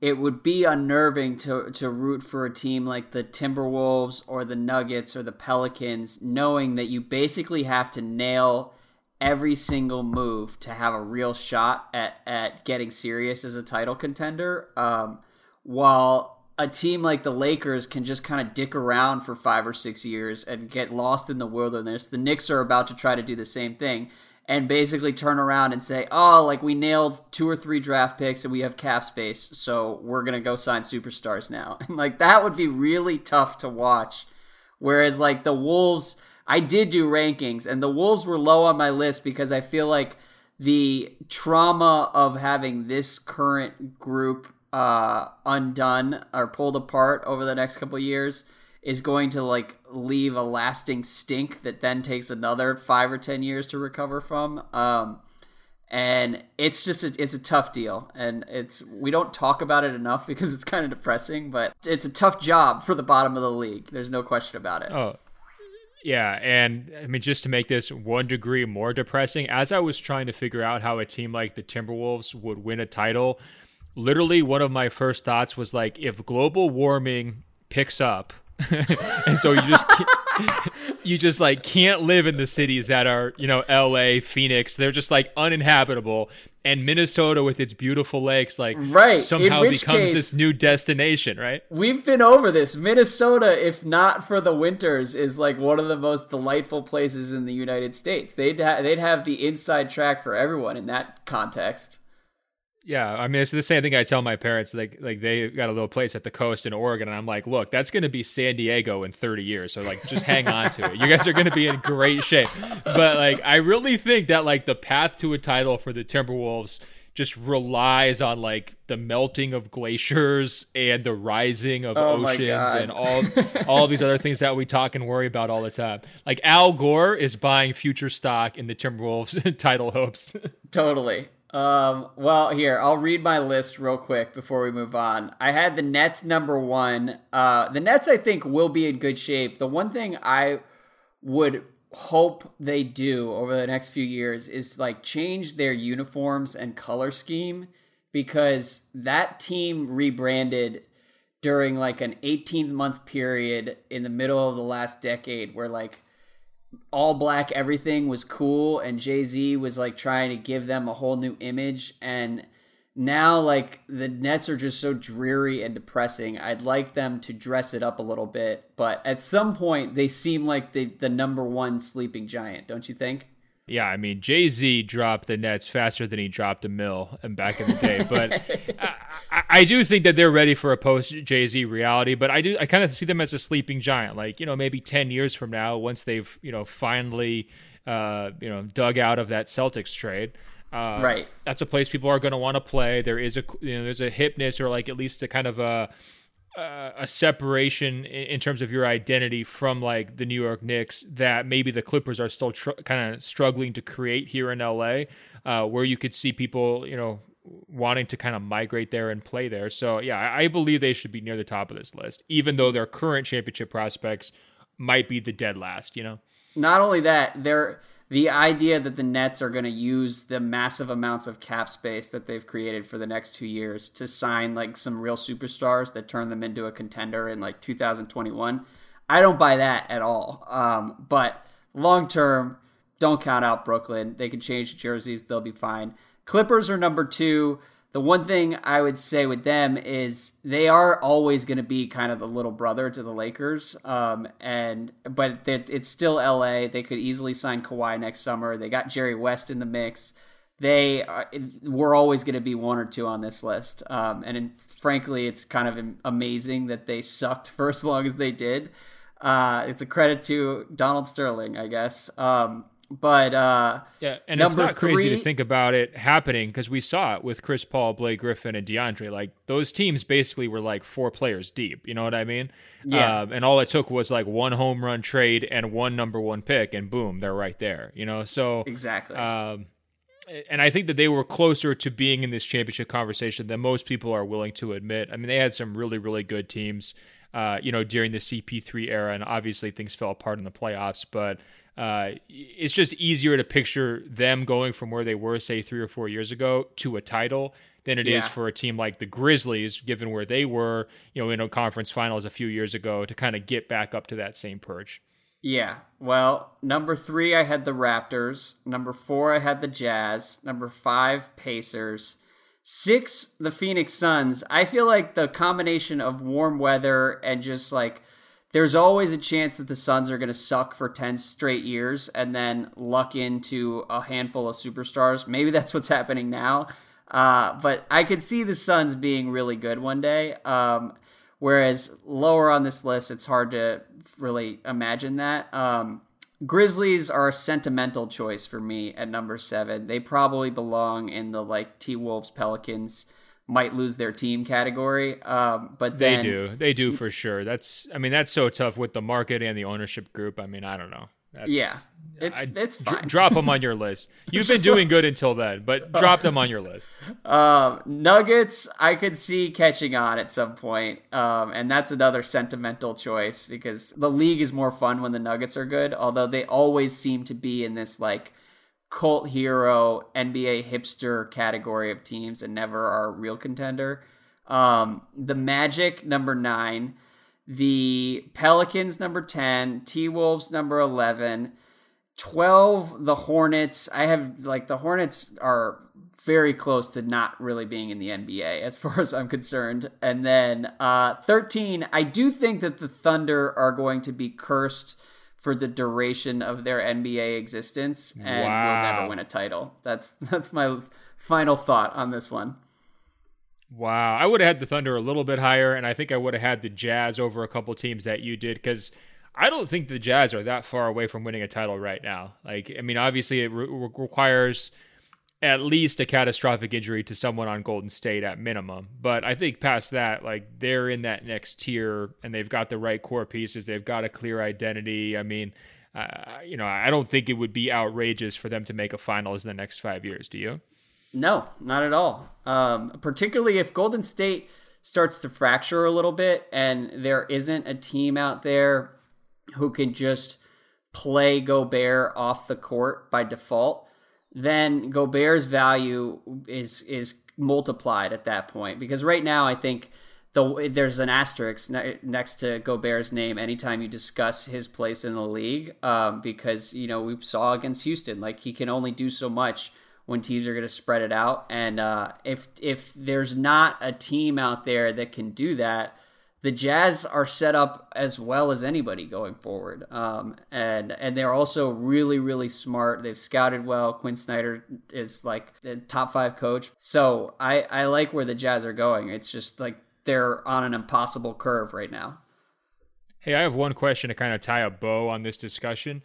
it would be unnerving to to root for a team like the Timberwolves or the Nuggets or the Pelicans, knowing that you basically have to nail every single move to have a real shot at at getting serious as a title contender. Um, while a team like the Lakers can just kind of dick around for five or six years and get lost in the wilderness, the Knicks are about to try to do the same thing and basically turn around and say, "Oh, like we nailed two or three draft picks and we have cap space, so we're gonna go sign superstars now." And like that would be really tough to watch. Whereas like the Wolves, I did do rankings, and the Wolves were low on my list because I feel like the trauma of having this current group uh, undone or pulled apart over the next couple years is going to like leave a lasting stink that then takes another five or ten years to recover from. Um, and it's just a, it's a tough deal, and it's we don't talk about it enough because it's kind of depressing, but it's a tough job for the bottom of the league. There's no question about it. Oh. Yeah, and I mean, just to make this one degree more depressing, as I was trying to figure out how a team like the Timberwolves would win a title, literally one of my first thoughts was like, if global warming picks up and so you just you just like can't live in the cities that are you know L.A., Phoenix. They're just like uninhabitable. And Minnesota, with its beautiful lakes, like right somehow becomes case, this new destination. Right? We've been over this. Minnesota, if not for the winters, is like one of the most delightful places in the United States. They'd ha- they'd have the inside track for everyone in that context. Yeah, I mean it's the same thing I tell my parents. Like like they got a little place at the coast in Oregon, and I'm like, look, that's going to be San Diego in 30 years. So like, just hang on to it. You guys are going to be in great shape. But like, I really think that like the path to a title for the Timberwolves just relies on like the melting of glaciers and the rising of oh oceans and all all these other things that we talk and worry about all the time. Like Al Gore is buying future stock in the Timberwolves title hopes. totally. Um, well, here I'll read my list real quick before we move on. I had the Nets number one. Uh, the Nets, I think, will be in good shape. The one thing I would hope they do over the next few years is like change their uniforms and color scheme because that team rebranded during like an 18 month period in the middle of the last decade where like all black everything was cool and Jay-Z was like trying to give them a whole new image and now like the Nets are just so dreary and depressing. I'd like them to dress it up a little bit, but at some point they seem like the the number 1 sleeping giant, don't you think? Yeah, I mean Jay Z dropped the Nets faster than he dropped Amil and back in the day, but I, I, do think that they're ready for a post Jay Z reality. But I do I kind of see them as a sleeping giant, like you know maybe ten years from now, once they've you know finally uh, you know dug out of that Celtics trade. Uh, right, that's a place people are going to want to play. There is a you know there's a hipness or like at least a kind of a a separation in terms of your identity from like the New York Knicks that maybe the Clippers are still tr- kind of struggling to create here in LA, uh, where you could see people, you know, wanting to kind of migrate there and play there. So yeah, I, I believe they should be near the top of this list, even though their current championship prospects might be the dead last. You know, not only that, they're the idea that the Nets are going to use the massive amounts of cap space that they've created for the next two years to sign like some real superstars that turn them into a contender in like 2021. I don't buy that at all. Um, but long term, don't count out Brooklyn. They can change jerseys, they'll be fine. Clippers are number two. The one thing I would say with them is they are always going to be kind of the little brother to the Lakers, um, and but it's still LA. They could easily sign Kawhi next summer. They got Jerry West in the mix. They are, were always going to be one or two on this list, um, and in, frankly, it's kind of amazing that they sucked for as long as they did. Uh, it's a credit to Donald Sterling, I guess. Um, but uh, yeah, and it's not three, crazy to think about it happening because we saw it with Chris Paul, Blake Griffin, and DeAndre. Like those teams basically were like four players deep. You know what I mean? Yeah. Um, and all it took was like one home run trade and one number one pick, and boom, they're right there. You know, so exactly. Um, and I think that they were closer to being in this championship conversation than most people are willing to admit. I mean, they had some really, really good teams. Uh, you know, during the CP3 era, and obviously things fell apart in the playoffs, but uh, it's just easier to picture them going from where they were, say, three or four years ago to a title than it yeah. is for a team like the Grizzlies, given where they were, you know, in a conference finals a few years ago, to kind of get back up to that same perch. Yeah. Well, number three, I had the Raptors. Number four, I had the Jazz. Number five, Pacers. Six, the Phoenix Suns. I feel like the combination of warm weather and just like there's always a chance that the Suns are going to suck for 10 straight years and then luck into a handful of superstars. Maybe that's what's happening now. Uh, but I could see the Suns being really good one day. Um, whereas lower on this list, it's hard to really imagine that. Um, Grizzlies are a sentimental choice for me at number seven. They probably belong in the like T Wolves Pelicans might lose their team category. Um, but then, they do, they do for sure. That's, I mean, that's so tough with the market and the ownership group. I mean, I don't know. That's, yeah, it's I, it's fine. drop them on your list. You've been doing like, good until then, but drop them on your list. Um, Nuggets, I could see catching on at some point, um, and that's another sentimental choice because the league is more fun when the Nuggets are good. Although they always seem to be in this like cult hero NBA hipster category of teams and never are a real contender. Um, the Magic number nine, the Pelicans number ten, T Wolves number eleven. 12 The Hornets. I have like the Hornets are very close to not really being in the NBA as far as I'm concerned. And then uh, 13, I do think that the Thunder are going to be cursed for the duration of their NBA existence and wow. will never win a title. That's that's my final thought on this one. Wow, I would have had the Thunder a little bit higher, and I think I would have had the Jazz over a couple teams that you did because I don't think the Jazz are that far away from winning a title right now. Like, I mean, obviously it re- requires at least a catastrophic injury to someone on Golden State at minimum. But I think past that, like they're in that next tier and they've got the right core pieces. They've got a clear identity. I mean, uh, you know, I don't think it would be outrageous for them to make a finals in the next five years. Do you? No, not at all. Um, particularly if Golden State starts to fracture a little bit and there isn't a team out there who can just play Gobert off the court by default, then Gobert's value is is multiplied at that point. Because right now, I think the there's an asterisk ne- next to Gobert's name anytime you discuss his place in the league, um, because you know we saw against Houston, like he can only do so much when teams are going to spread it out, and uh, if if there's not a team out there that can do that the Jazz are set up as well as anybody going forward, um, and and they're also really really smart. They've scouted well. Quin Snyder is like the top five coach, so I I like where the Jazz are going. It's just like they're on an impossible curve right now. Hey, I have one question to kind of tie a bow on this discussion.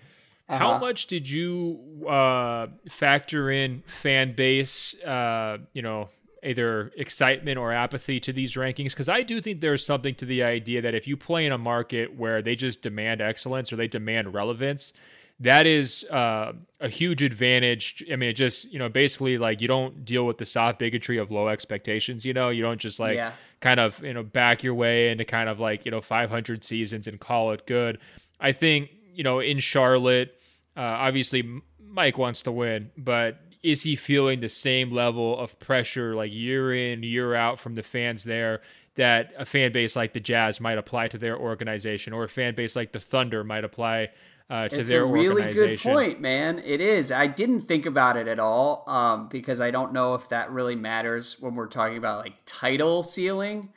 Uh-huh. How much did you uh, factor in fan base? Uh, you know, either excitement or apathy to these rankings because I do think there's something to the idea that if you play in a market where they just demand excellence or they demand relevance, that is uh, a huge advantage. I mean, it just you know basically like you don't deal with the soft bigotry of low expectations. You know, you don't just like yeah. kind of you know back your way into kind of like you know 500 seasons and call it good. I think you know in Charlotte, uh, obviously Mike wants to win, but is he feeling the same level of pressure like year in year out from the fans there that a fan base like the Jazz might apply to their organization or a fan base like the Thunder might apply uh, to it's their organization. It's a really good point, man. It is. I didn't think about it at all um, because I don't know if that really matters when we're talking about like title ceiling.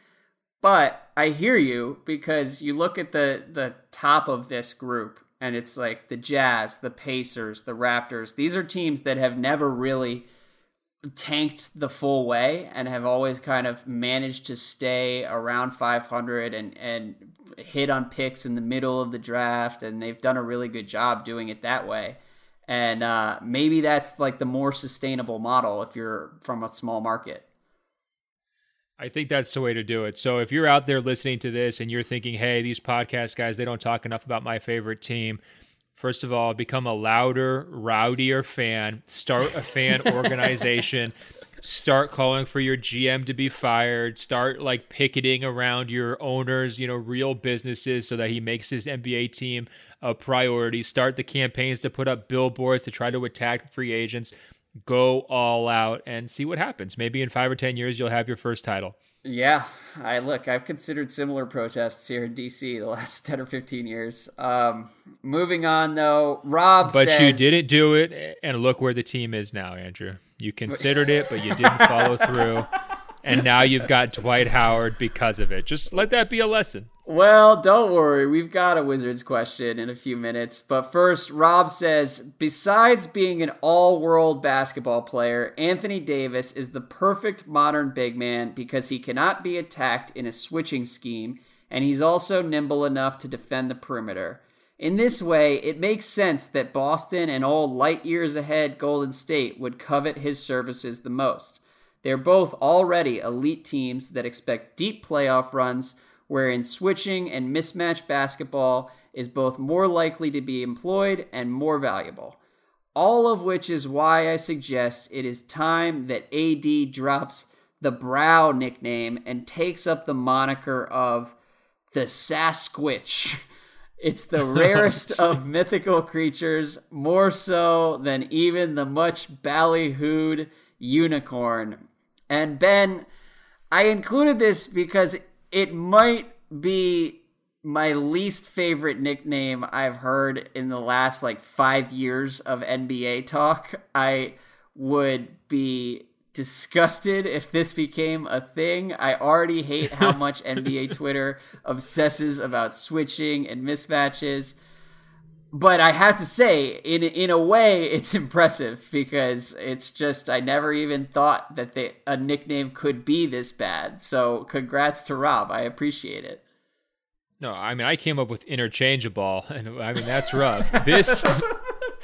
But I hear you because you look at the the top of this group and it's like the Jazz, the Pacers, the Raptors. These are teams that have never really tanked the full way and have always kind of managed to stay around 500 and and hit on picks in the middle of the draft and they've done a really good job doing it that way and uh, maybe that's like the more sustainable model if you're from a small market I think that's the way to do it. So if you're out there listening to this and you're thinking, hey, these podcast guys, they don't talk enough about my favorite team. First of all, become a louder, rowdier fan. Start a fan organization. Start calling for your GM to be fired. Start like picketing around your owners, you know, real businesses so that he makes his NBA team a priority. Start the campaigns to put up billboards to try to attack free agents go all out and see what happens. Maybe in five or 10 years, you'll have your first title. Yeah, I look, I've considered similar protests here in DC the last 10 or 15 years. Um, moving on, though, Rob But says, you didn't do it, and look where the team is now, Andrew. You considered it, but you didn't follow through. And now you've got Dwight Howard because of it. Just let that be a lesson. Well, don't worry. We've got a Wizards question in a few minutes. But first, Rob says Besides being an all world basketball player, Anthony Davis is the perfect modern big man because he cannot be attacked in a switching scheme, and he's also nimble enough to defend the perimeter. In this way, it makes sense that Boston and all light years ahead Golden State would covet his services the most. They're both already elite teams that expect deep playoff runs wherein switching and mismatch basketball is both more likely to be employed and more valuable. All of which is why I suggest it is time that AD drops the Brow nickname and takes up the moniker of the Sasqwitch. It's the oh, rarest of mythical creatures, more so than even the much ballyhooed unicorn. And Ben, I included this because it might be my least favorite nickname I've heard in the last like five years of NBA talk. I would be disgusted if this became a thing. I already hate how much NBA Twitter obsesses about switching and mismatches but I have to say, in in a way, it's impressive because it's just I never even thought that they, a nickname could be this bad. So, congrats to Rob. I appreciate it. No, I mean I came up with interchangeable, and I mean that's rough. this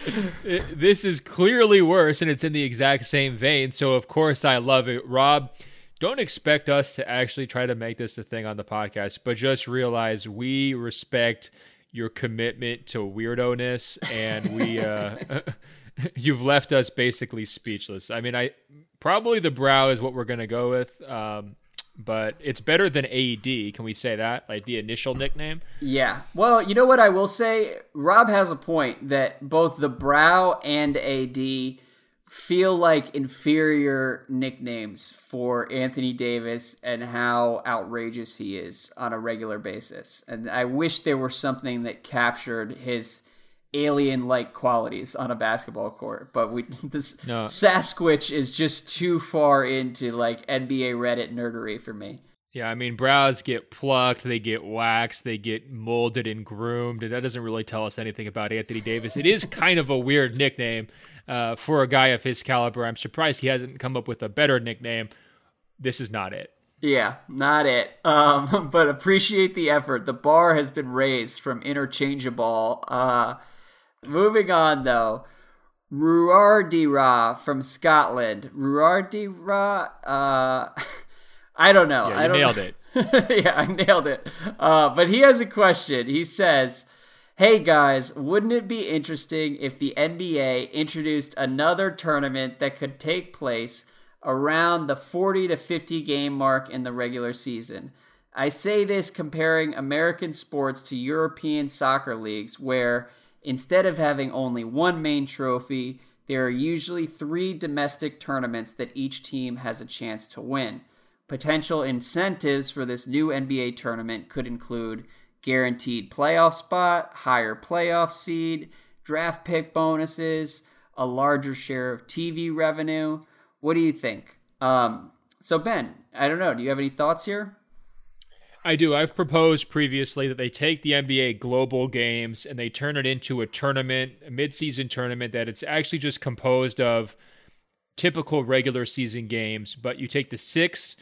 this is clearly worse, and it's in the exact same vein. So of course I love it, Rob. Don't expect us to actually try to make this a thing on the podcast, but just realize we respect your commitment to weirdo-ness and we uh you've left us basically speechless. I mean, I probably the brow is what we're gonna go with. Um, but it's better than AD. Can we say that? Like the initial nickname? Yeah. Well, you know what I will say? Rob has a point that both the brow and AD feel like inferior nicknames for Anthony Davis and how outrageous he is on a regular basis. And I wish there were something that captured his alien like qualities on a basketball court. But we this no. Sasqwitch is just too far into like NBA Reddit nerdery for me. Yeah, I mean brows get plucked, they get waxed, they get molded and groomed, and that doesn't really tell us anything about Anthony Davis. It is kind of a weird nickname uh, for a guy of his caliber. I'm surprised he hasn't come up with a better nickname. This is not it. Yeah, not it. Um, but appreciate the effort. The bar has been raised from interchangeable. Uh, Moving on though. Ruardira from Scotland. Ruardira, uh, I don't know. Yeah, I don't nailed know. it. yeah, I nailed it. Uh, but he has a question. He says, Hey guys, wouldn't it be interesting if the NBA introduced another tournament that could take place around the 40 to 50 game mark in the regular season? I say this comparing American sports to European soccer leagues where Instead of having only one main trophy, there are usually three domestic tournaments that each team has a chance to win. Potential incentives for this new NBA tournament could include guaranteed playoff spot, higher playoff seed, draft pick bonuses, a larger share of TV revenue. What do you think? Um, so, Ben, I don't know. Do you have any thoughts here? I do. I've proposed previously that they take the NBA global games and they turn it into a tournament, a midseason tournament that it's actually just composed of typical regular season games, but you take the six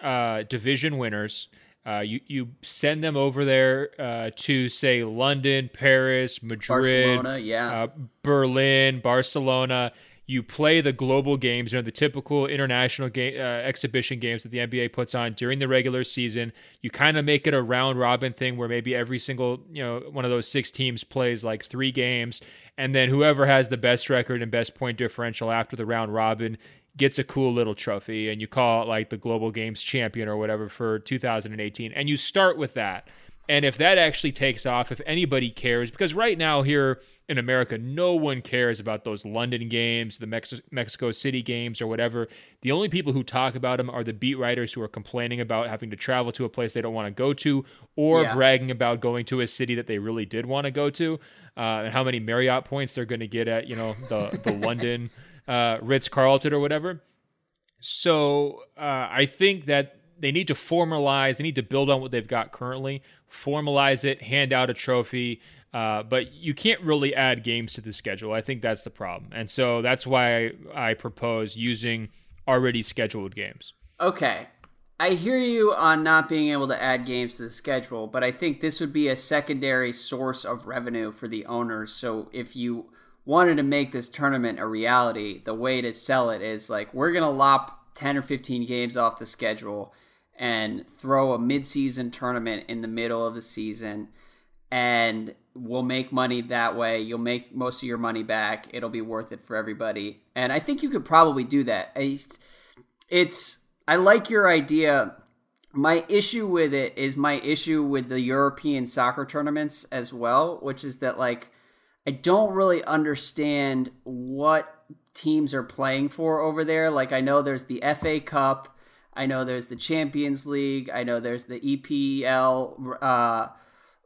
uh, division winners. Uh, you you send them over there uh, to say London, Paris, Madrid, yeah. Uh, Berlin, Barcelona, you play the global games, you know, the typical international game, uh, exhibition games that the NBA puts on during the regular season. You kind of make it a round robin thing where maybe every single, you know, one of those six teams plays like three games, and then whoever has the best record and best point differential after the round robin gets a cool little trophy, and you call it like the global games champion or whatever for 2018, and you start with that. And if that actually takes off, if anybody cares, because right now here in America, no one cares about those London games, the Mex- Mexico City games, or whatever. The only people who talk about them are the beat writers who are complaining about having to travel to a place they don't want to go to, or yeah. bragging about going to a city that they really did want to go to, uh, and how many Marriott points they're going to get at, you know, the the London uh, Ritz Carlton or whatever. So uh, I think that they need to formalize, they need to build on what they've got currently, formalize it, hand out a trophy. Uh, but you can't really add games to the schedule. I think that's the problem. And so that's why I, I propose using already scheduled games. Okay. I hear you on not being able to add games to the schedule, but I think this would be a secondary source of revenue for the owners. So if you wanted to make this tournament a reality, the way to sell it is like we're going to lop 10 or 15 games off the schedule and throw a midseason tournament in the middle of the season and we'll make money that way. You'll make most of your money back. It'll be worth it for everybody. And I think you could probably do that. It's I like your idea. My issue with it is my issue with the European soccer tournaments as well, which is that like I don't really understand what teams are playing for over there. Like I know there's the FA Cup I know there's the Champions League. I know there's the EPL uh,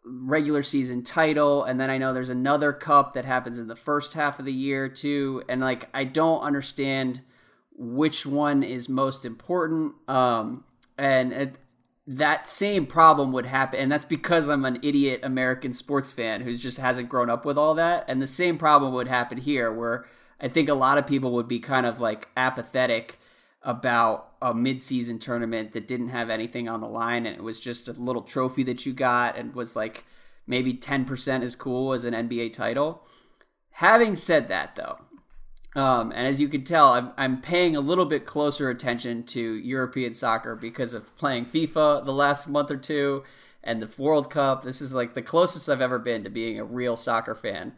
regular season title, and then I know there's another cup that happens in the first half of the year too. And like, I don't understand which one is most important. Um, and that same problem would happen, and that's because I'm an idiot American sports fan who just hasn't grown up with all that. And the same problem would happen here, where I think a lot of people would be kind of like apathetic about a midseason tournament that didn't have anything on the line and it was just a little trophy that you got and was like maybe 10% as cool as an NBA title. Having said that, though, um, and as you can tell, I'm, I'm paying a little bit closer attention to European soccer because of playing FIFA the last month or two and the World Cup. This is like the closest I've ever been to being a real soccer fan.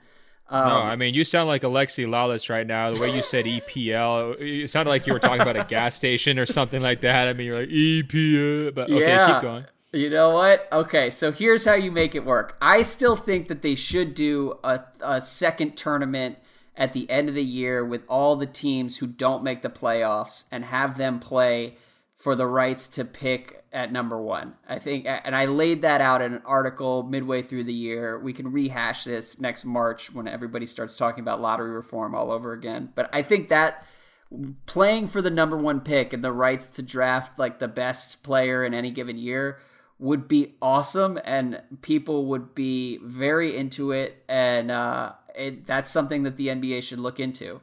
Um, no, I mean you sound like Alexi Lalas right now. The way you said EPL, it sounded like you were talking about a gas station or something like that. I mean, you're like EPL, but okay, Yeah. keep going. You know what? Okay, so here's how you make it work. I still think that they should do a, a second tournament at the end of the year with all the teams who don't make the playoffs and have them play for the rights to pick at number one. I think, and I laid that out in an article midway through the year. We can rehash this next March when everybody starts talking about lottery reform all over again. But I think that playing for the number one pick and the rights to draft like the best player in any given year would be awesome and people would be very into it and uh, it, that's something that the NBA should look into.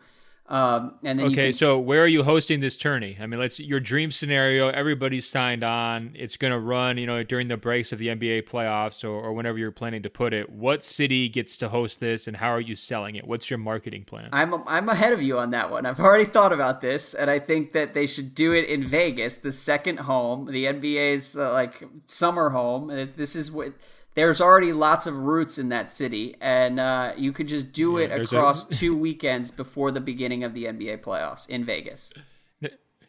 Um, and then you Okay, can so where are you hosting this tourney? I mean, let's your dream scenario. Everybody's signed on. It's going to run, you know, during the breaks of the NBA playoffs or, or whenever you're planning to put it. What city gets to host this, and how are you selling it? What's your marketing plan? I'm I'm ahead of you on that one. I've already thought about this, and I think that they should do it in Vegas, the second home, the NBA's uh, like summer home. This is what there's already lots of roots in that city, and uh, you could just do it there's a- across two weekends before the beginning of the NBA playoffs in Vegas.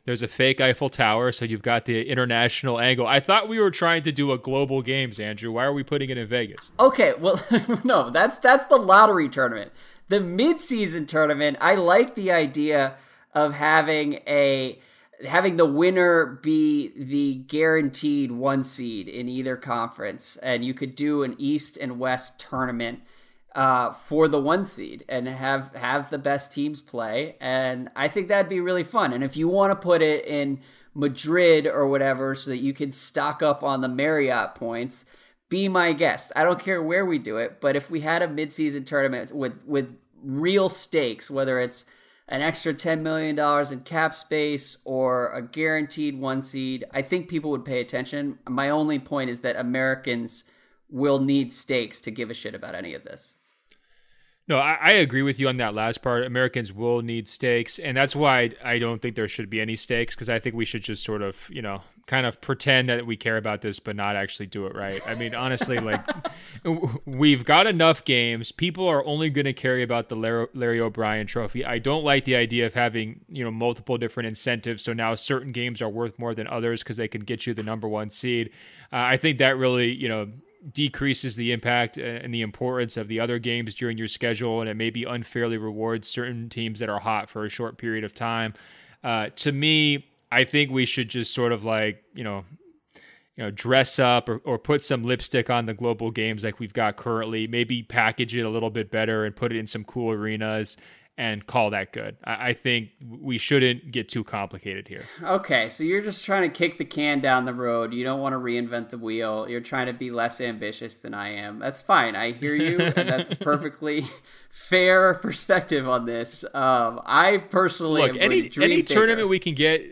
There's a fake Eiffel Tower, so you've got the international angle. I thought we were trying to do a global games, Andrew. Why are we putting it in Vegas? Okay, well, no, that's that's the lottery tournament. The mid-season tournament, I like the idea of having a having the winner be the guaranteed one seed in either conference, and you could do an East and West tournament uh, for the one seed and have have the best teams play. And I think that'd be really fun. And if you want to put it in Madrid or whatever, so that you can stock up on the Marriott points, be my guest. I don't care where we do it, but if we had a midseason tournament with with real stakes, whether it's an extra $10 million in cap space or a guaranteed one seed, I think people would pay attention. My only point is that Americans will need stakes to give a shit about any of this. No, I, I agree with you on that last part. Americans will need stakes, and that's why I, I don't think there should be any stakes because I think we should just sort of, you know, kind of pretend that we care about this, but not actually do it right. I mean, honestly, like we've got enough games. People are only going to care about the Larry, Larry O'Brien Trophy. I don't like the idea of having you know multiple different incentives. So now certain games are worth more than others because they can get you the number one seed. Uh, I think that really, you know decreases the impact and the importance of the other games during your schedule, and it maybe unfairly rewards certain teams that are hot for a short period of time. Uh, to me, I think we should just sort of like you know, you know, dress up or, or put some lipstick on the global games like we've got currently. Maybe package it a little bit better and put it in some cool arenas and call that good. I, I think we shouldn't get too complicated here. Okay, so you're just trying to kick the can down the road. You don't want to reinvent the wheel. You're trying to be less ambitious than I am. That's fine. I hear you, and that's a perfectly fair perspective on this. Um, I personally Look, am any any bigger. tournament we can get,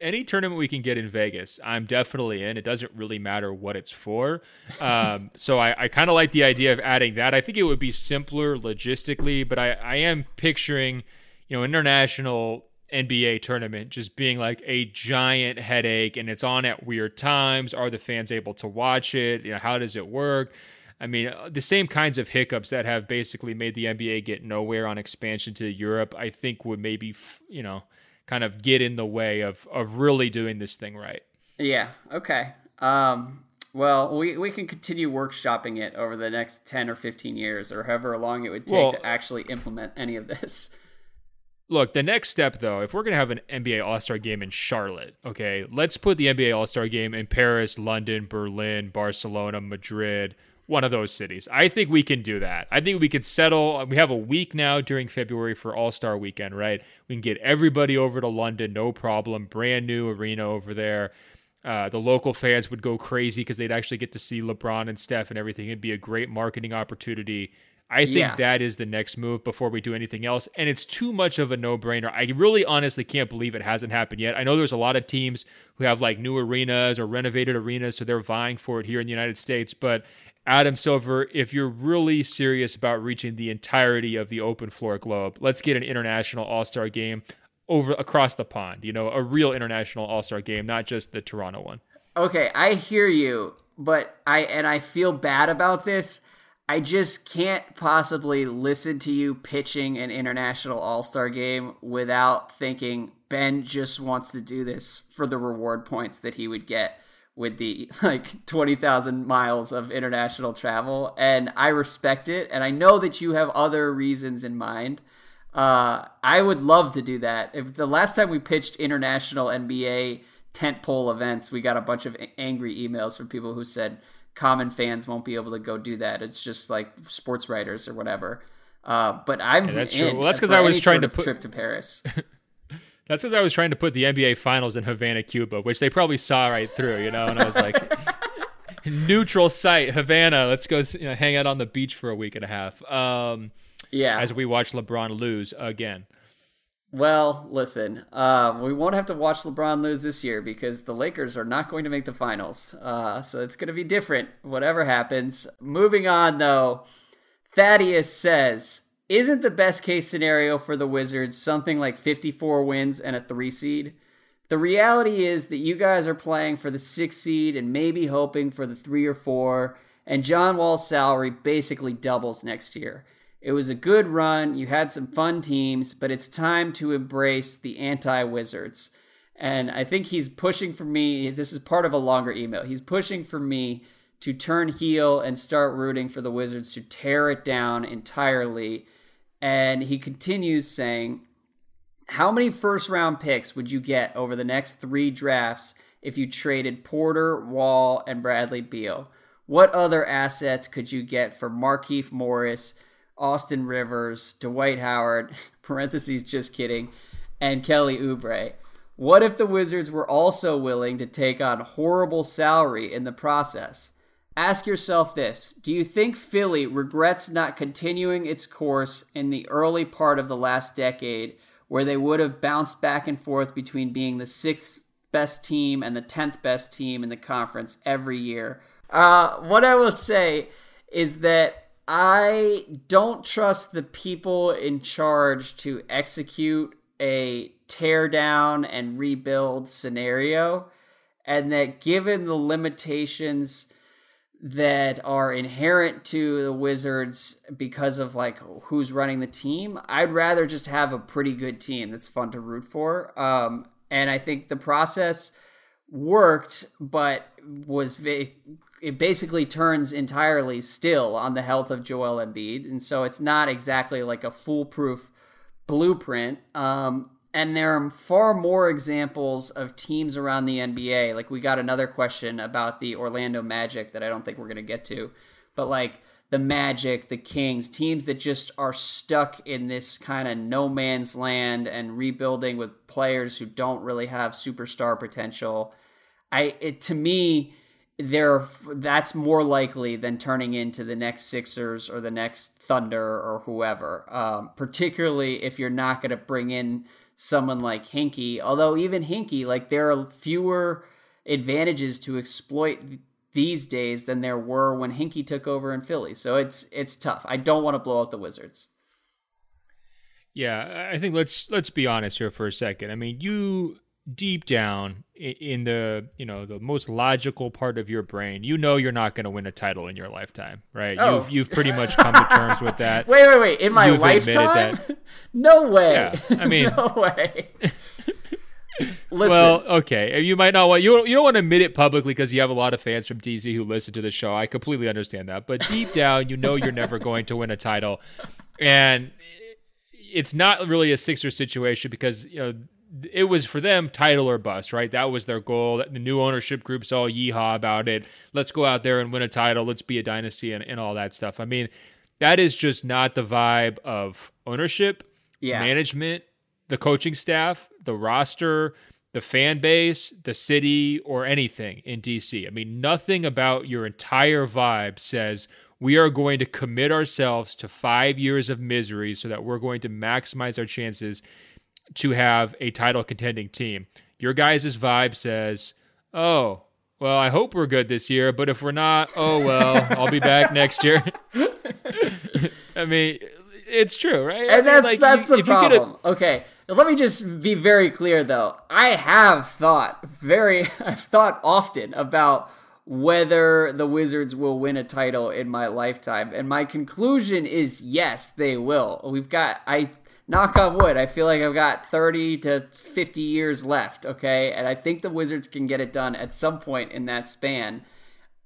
any tournament we can get in Vegas, I'm definitely in. It doesn't really matter what it's for. Um, so I, I kind of like the idea of adding that. I think it would be simpler logistically, but I, I am picturing, you know, international NBA tournament just being like a giant headache, and it's on at weird times. Are the fans able to watch it? You know, how does it work? I mean, uh, the same kinds of hiccups that have basically made the NBA get nowhere on expansion to Europe, I think would maybe, you know, kind of get in the way of of really doing this thing right. Yeah. Okay. Um, well, we, we can continue workshopping it over the next 10 or 15 years or however long it would take Well- to actually implement any of this. Look, the next step though, if we're going to have an NBA All-Star game in Charlotte, okay, let's put the NBA All-Star game in Paris, London, Berlin, Barcelona, Madrid, one of those cities. I think we can do that. I think we could settle. We have a week now during February for All-Star weekend, right? We can get everybody over to London, no problem. Brand new arena over there. Uh, the local fans would go crazy because they'd actually get to see LeBron and Steph and everything. It'd be a great marketing opportunity. I think Yeah. that is the next move before we do anything else. And it's too much of a no brainer. I really honestly can't believe it hasn't happened yet. I know there's a lot of teams who have like new arenas or renovated arenas, so they're vying for it here in the United States. But Adam Silver, if you're really serious about reaching the entirety of the open floor globe, let's get an international all star game over across the pond. You know, a real international all star game, not just the Toronto one. Okay, I hear you, but I and I feel bad about this. I just can't possibly listen to you pitching an international all star game without thinking Ben just wants to do this for the reward points that he would get with the like 20,000 miles of international travel. And I respect it. And I know that you have other reasons in mind. Uh, I would love to do that. If the last time we pitched international NBA tentpole events, we got a bunch of angry emails from people who said, common fans won't be able to go do that. It's just like sports writers or whatever. Uh, but I'm yeah, that's true. Well, that's because I was trying to put trip to Paris. that's because I was trying to put the NBA Finals in Havana, Cuba, which they probably saw right through, you know. And I was like, neutral site, Havana. Let's go you know, hang out on the beach for a week and a half. Um, yeah, as we watch LeBron lose again. Well, listen, uh, we won't have to watch LeBron lose this year because the Lakers are not going to make the finals. Uh, so it's going to be different, whatever happens. Moving on, though, Thaddeus says, Isn't the best case scenario for the Wizards something like 54 wins and a three seed? The reality is that you guys are playing for the six seed and maybe hoping for the three or four, and John Wall's salary basically doubles next year. It was a good run. You had some fun teams, but it's time to embrace the anti Wizards. And I think he's pushing for me. This is part of a longer email. He's pushing for me to turn heel and start rooting for the Wizards to tear it down entirely. And he continues saying, How many first round picks would you get over the next three drafts if you traded Porter, Wall, and Bradley Beal? What other assets could you get for Markieff Morris? Austin Rivers, Dwight Howard, parentheses, just kidding, and Kelly Oubre. What if the Wizards were also willing to take on horrible salary in the process? Ask yourself this Do you think Philly regrets not continuing its course in the early part of the last decade, where they would have bounced back and forth between being the sixth best team and the 10th best team in the conference every year? Uh, what I will say is that I don't trust the people in charge to execute a tear down and rebuild scenario. And that given the limitations that are inherent to the Wizards because of like who's running the team, I'd rather just have a pretty good team that's fun to root for. Um, and I think the process worked, but was va- it basically turns entirely still on the health of Joel Embiid, and so it's not exactly like a foolproof blueprint. Um, and there are far more examples of teams around the NBA. Like we got another question about the Orlando Magic that I don't think we're going to get to, but like the Magic, the Kings, teams that just are stuck in this kind of no man's land and rebuilding with players who don't really have superstar potential. I it to me there that's more likely than turning into the next Sixers or the next Thunder or whoever. Um, particularly if you're not going to bring in someone like Hinkie. Although even Hinkie, like there are fewer advantages to exploit these days than there were when Hinkie took over in Philly. So it's it's tough. I don't want to blow out the Wizards. Yeah, I think let's let's be honest here for a second. I mean, you deep down in the you know the most logical part of your brain you know you're not going to win a title in your lifetime right? Oh. you've, you've pretty much come to terms with that. Wait wait wait. In my you've lifetime? no way. Yeah, i mean no way. Listen. Well, okay. Uh, you might not want you you don't want to admit it publicly because you have a lot of fans from DC who listen to the show. I completely understand that, but deep down, you know you're never going to win a title, and it's not really a Sixer situation because you know it was for them title or bust, right? That was their goal. The new ownership group's all yeehaw about it. Let's go out there and win a title. Let's be a dynasty and, and all that stuff. I mean, that is just not the vibe of ownership, yeah. management, the coaching staff, the roster, the fan base, the city, or anything in DC. I mean, nothing about your entire vibe says we are going to commit ourselves to five years of misery so that we're going to maximize our chances to have a title contending team. Your guys' vibe says, oh, well, I hope we're good this year, but if we're not, oh well, I'll be back next year. I mean, it's true, right? And that's like, that's you, the problem. Okay, let me just be very clear though. I have thought very, I've thought often about whether the Wizards will win a title in my lifetime. And my conclusion is yes, they will. We've got I knock on wood, I feel like I've got 30 to 50 years left, okay? And I think the Wizards can get it done at some point in that span.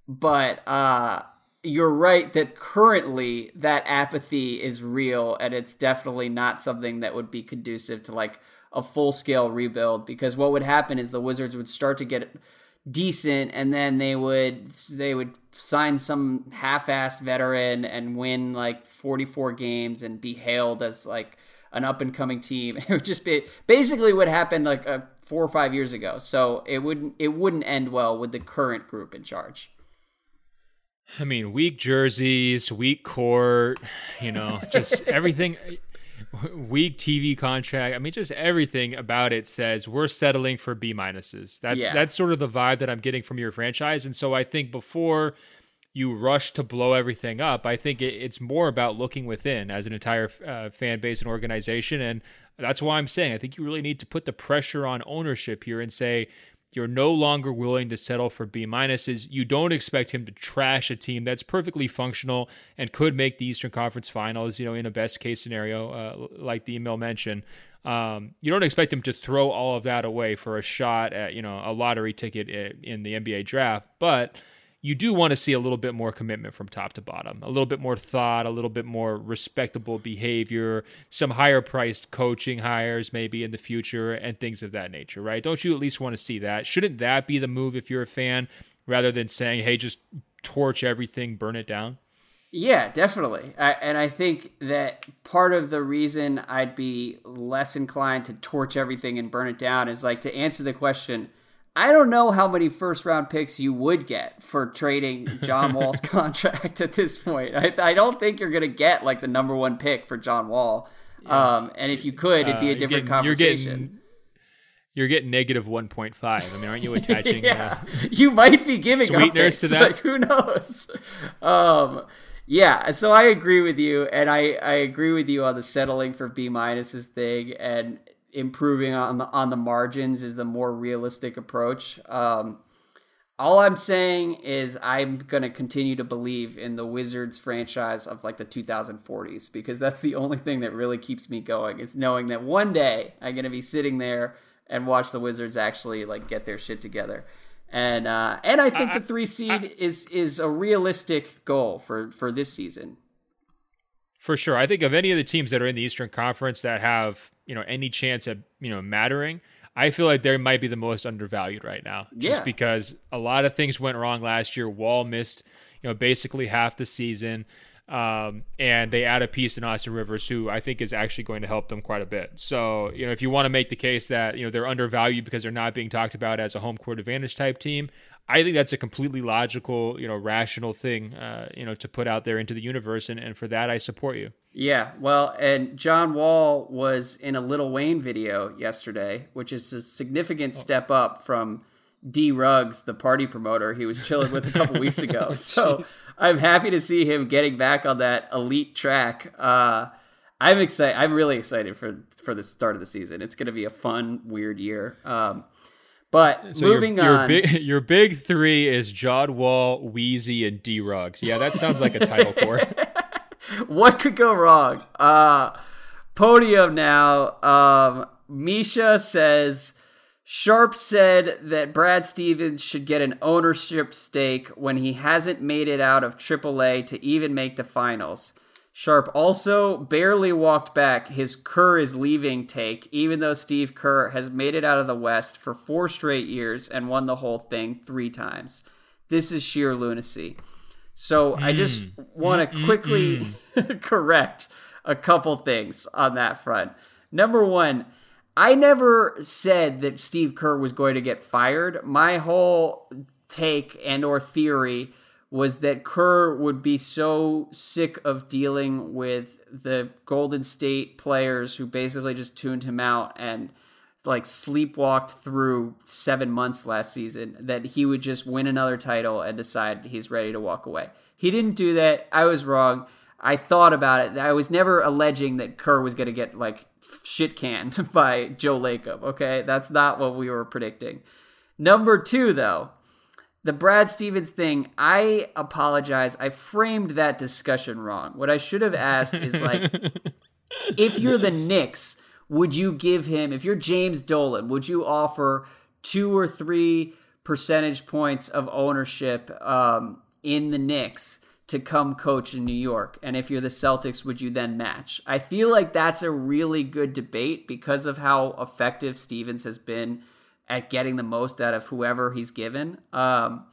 But uh you're right that currently that apathy is real and it's definitely not something that would be conducive to like a full scale rebuild because what would happen is the Wizards would start to get decent and then they would they would sign some half-assed veteran and win like 44 games and be hailed as like an up and coming team. It would just be basically what happened like uh, 4 or 5 years ago. So it wouldn't it wouldn't end well with the current group in charge. I mean, weak jerseys, weak court, you know, just everything weak TV contract. I mean, just everything about it says we're settling for B minuses. That's yeah. that's sort of the vibe that I'm getting from your franchise. And so I think before you rush to blow everything up, I think it, it's more about looking within as an entire uh, fan base and organization. And that's why I'm saying I think you really need to put the pressure on ownership here and say you're no longer willing to settle for B minuses. You don't expect him to trash a team that's perfectly functional and could make the Eastern Conference Finals. You know, in a best case scenario, uh, like the email mentioned. Um, you don't expect him to throw all of that away for a shot at you know a lottery ticket in the NBA draft, but you do want to see a little bit more commitment from top to bottom, a little bit more thought, a little bit more respectable behavior, some higher priced coaching hires maybe in the future, and things of that nature, right? Don't you at least want to see that? Shouldn't that be the move if you're a fan rather than saying, hey, just torch everything, burn it down? Yeah, definitely. I, and I think that part of the reason I'd be less inclined to torch everything and burn it down is like to answer the question I don't know how many first round picks you would get for trading John Wall's contract at this point. I, I don't think you're going to get like the number one pick for John Wall. Yeah. Um, and if you could, it'd be a uh, different uh, you're getting, conversation. You're getting, you're getting negative 1.5. I mean, aren't you attaching? yeah, uh, you might be giving sweeteners to that. Like, who knows? Um, yeah, so I agree with you, and I, I agree with you on the settling for B minuses thing. And improving on the on the margins is the more realistic approach. Um, all I'm saying is I'm going to continue to believe in the Wizards franchise of like the 2040s because that's the only thing that really keeps me going is knowing that one day I'm going to be sitting there and watch the Wizards actually like get their shit together. And uh, and I think I, the 3 seed I, is is a realistic goal for for this season. For sure. I think of any of the teams that are in the Eastern Conference that have you know any chance at you know mattering i feel like they might be the most undervalued right now just yeah. because a lot of things went wrong last year wall missed you know basically half the season um, and they add a piece in Austin Rivers, who I think is actually going to help them quite a bit. So, you know, if you want to make the case that you know they're undervalued because they're not being talked about as a home court advantage type team, I think that's a completely logical, you know, rational thing, uh, you know, to put out there into the universe, and, and for that, I support you. Yeah, well, and John Wall was in a Lil Wayne video yesterday, which is a significant oh. step up from D Ruggs, the party promoter he was chilling with a couple weeks ago. oh, so I'm happy to see him getting back on that elite track. Uh, I'm excited. I'm really excited for for the start of the season. It's going to be a fun, weird year. Um, but so moving your, your on, big, your big three is John Wall, Weezy, and D Ruggs. Yeah, that sounds like a title core. what could go wrong? Uh, podium now. Um, Misha says Sharp said that Brad Stevens should get an ownership stake when he hasn't made it out of AAA to even make the finals. Sharp also barely walked back his Kerr is leaving take, even though Steve Kerr has made it out of the West for four straight years and won the whole thing three times. This is sheer lunacy. So mm. I just want to quickly correct a couple things on that front. Number one, I never said that Steve Kerr was going to get fired. My whole take and or theory was that Kerr would be so sick of dealing with the Golden State players who basically just tuned him out and like sleepwalked through seven months last season that he would just win another title and decide he's ready to walk away. He didn't do that. I was wrong. I thought about it. I was never alleging that Kerr was going to get like shit canned by Joe Lacob. Okay, that's not what we were predicting. Number two, though, the Brad Stevens thing, I apologize. I framed that discussion wrong. What I should have asked is like, if you're the Knicks, would you give him, if you're James Dolan, would you offer two or three percentage points of ownership um, in the Knicks to come coach in New York? And if you're the Celtics, would you then match? I feel like that's a really good debate because of how effective Stevens has been at getting the most out of whoever he's given. Um,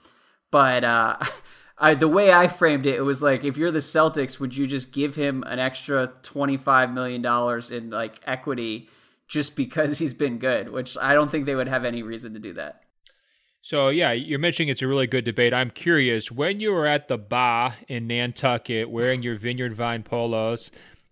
but uh, I, the way I framed it, it was like if you're the Celtics, would you just give him an extra twenty five million dollars in like equity just because he's been good? Which I don't think they would have any reason to do that. So yeah, you're mentioning it's a really good debate. I'm curious when you were at the bar in Nantucket wearing your Vineyard Vine polos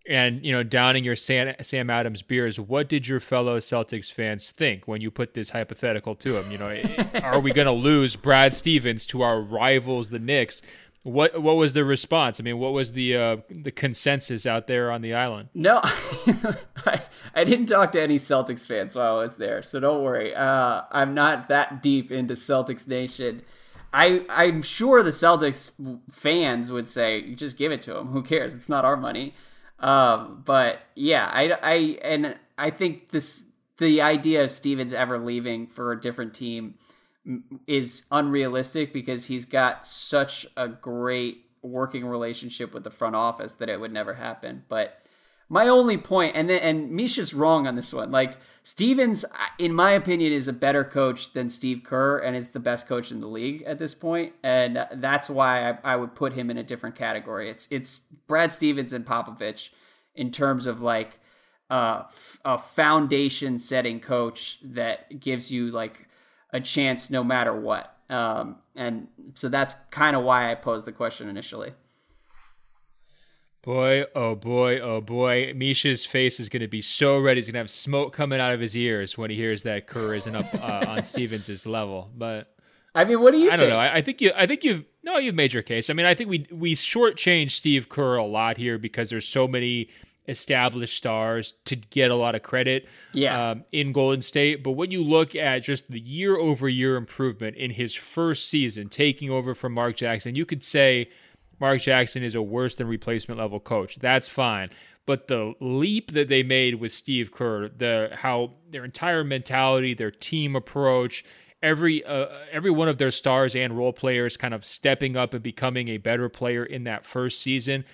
and you know downing your Sam, Sam Adams beers, what did your fellow Celtics fans think when you put this hypothetical to them? You know, are we going to lose Brad Stevens to our rivals, the Knicks? What what was the response? I mean, what was the uh, the consensus out there on the island? No, I, I didn't talk to any Celtics fans while I was there, so don't worry. Uh, I'm not that deep into Celtics Nation. I I'm sure the Celtics fans would say, "Just give it to him. Who cares? It's not our money." Um, but yeah, I, I and I think this the idea of Stevens ever leaving for a different team is unrealistic because he's got such a great working relationship with the front office that it would never happen. But my only point, and then, and Misha's wrong on this one. Like Stevens, in my opinion, is a better coach than Steve Kerr, and is the best coach in the league at this point. And that's why I, I would put him in a different category. It's it's Brad Stevens and Popovich in terms of like uh, a foundation setting coach that gives you like a chance no matter what. Um, and so that's kind of why I posed the question initially. Boy, oh boy, oh boy. Misha's face is going to be so red. He's going to have smoke coming out of his ears when he hears that Kerr isn't up uh, on Stevens' level. But I mean, what do you? I don't know. I, I, think you. I think you've. No, you've made your case. I mean, I think we we shortchange Steve Kerr a lot here because there's so many established stars to get a lot of credit. Yeah. Um, in Golden State, but when you look at just the year over year improvement in his first season, taking over from Mark Jackson, you could say Mark Jackson is a worse than replacement level coach. That's fine. But the leap that they made with Steve Kerr, the how their entire mentality, their team approach, every uh, every one of their stars and role players kind of stepping up and becoming a better player in that first season.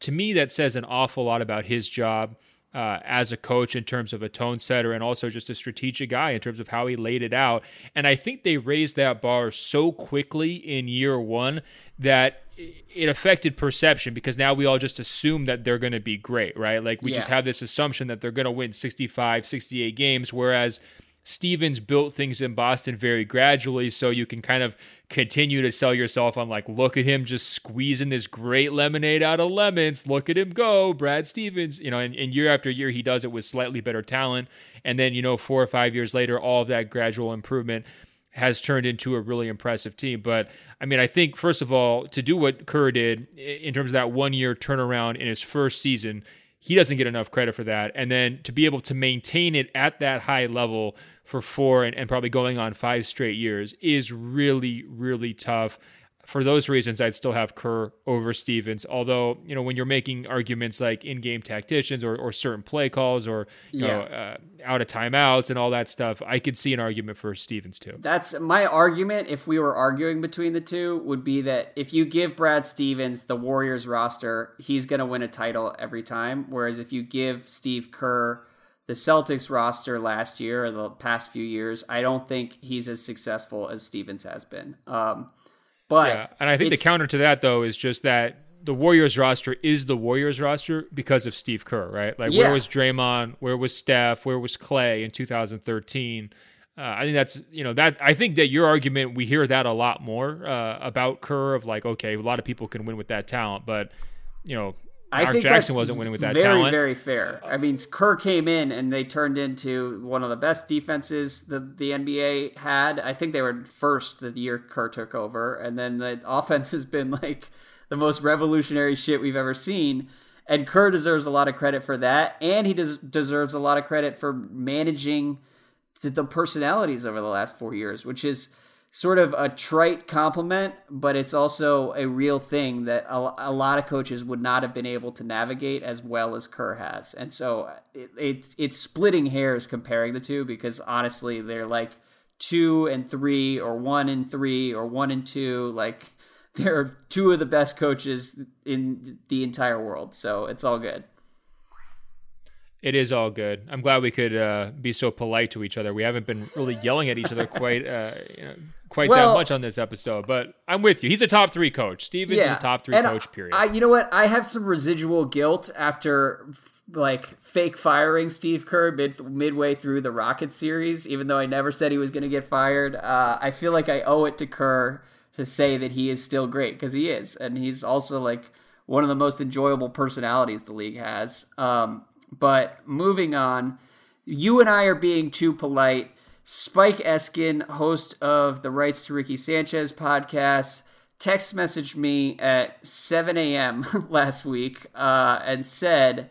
To me, that says an awful lot about his job uh, as a coach in terms of a tone setter and also just a strategic guy in terms of how he laid it out. And I think they raised that bar so quickly in year one that it affected perception because now we all just assume that they're going to be great, right? Like we yeah. just have this assumption that they're going to win 65, 68 games, whereas Stevens built things in Boston very gradually, so you can kind of continue to sell yourself on like, look at him just squeezing this great lemonade out of lemons. Look at him go, Brad Stevens. You know, and, and year after year, he does it with slightly better talent. And then, you know, four or five years later, all of that gradual improvement has turned into a really impressive team. But I mean, I think first of all, to do what Kerr did in terms of that one year turnaround in his first season, he doesn't get enough credit for that. And then to be able to maintain it at that high level for four and, and probably going on five straight years is really, really tough for those reasons, I'd still have Kerr over Stevens. Although, you know, when you're making arguments like in-game tacticians or, or certain play calls or you yeah. know uh, out of timeouts and all that stuff, I could see an argument for Stevens too. That's my argument. If we were arguing between the two, would be that if you give Brad Stevens the Warriors roster, he's going to win a title every time. Whereas if you give Steve Kerr the Celtics roster last year or the past few years, I don't think he's as successful as Stevens has been. Um, but yeah, and I think the counter to that though is just that the Warriors roster is the Warriors roster because of Steve Kerr, right? Like yeah. where was Draymond? Where was Steph? Where was Clay in 2013? Uh, I think that's you know that I think that your argument we hear that a lot more uh, about Kerr of like okay a lot of people can win with that talent, but you know I Mark think Jackson wasn't winning with that very, talent. Very, fair. I mean, Kerr came in and they turned into one of the best defenses the the NBA had. I think they were first the year Kerr took over, and then the offense has been like the most revolutionary shit we've ever seen. And Kerr deserves a lot of credit for that, and he des- deserves a lot of credit for managing the, the personalities over the last four years, which is sort of a trite compliment, but it's also a real thing that a, a, lot of coaches would not have been able to navigate as well as Kerr has. And so it, it's it's splitting hairs comparing the two because honestly, they're like two and three, or one and three, or one and two. Like they're two of the best coaches in the entire world. So it's all good. It is all good. I'm glad we could uh, be so polite to each other. We haven't been really yelling at each other quite, uh, you know, quite well, that much on this episode. But I'm with you. He's a top three coach. Stevens yeah. is a top three coach. Period. I, you know what? I have some residual guilt after like fake firing Steve Kerr mid midway through the Rocket series, even though I never said he was going to get fired. Uh, I feel like I owe it to Kerr to say that he is still great because he is, and he's also like one of the most enjoyable personalities the league has. Um, but moving on, you and I are being too polite. Spike Eskin, host of the Rights to Ricky Sanchez podcast, text messaged me at 7 a.m. last week uh, and said,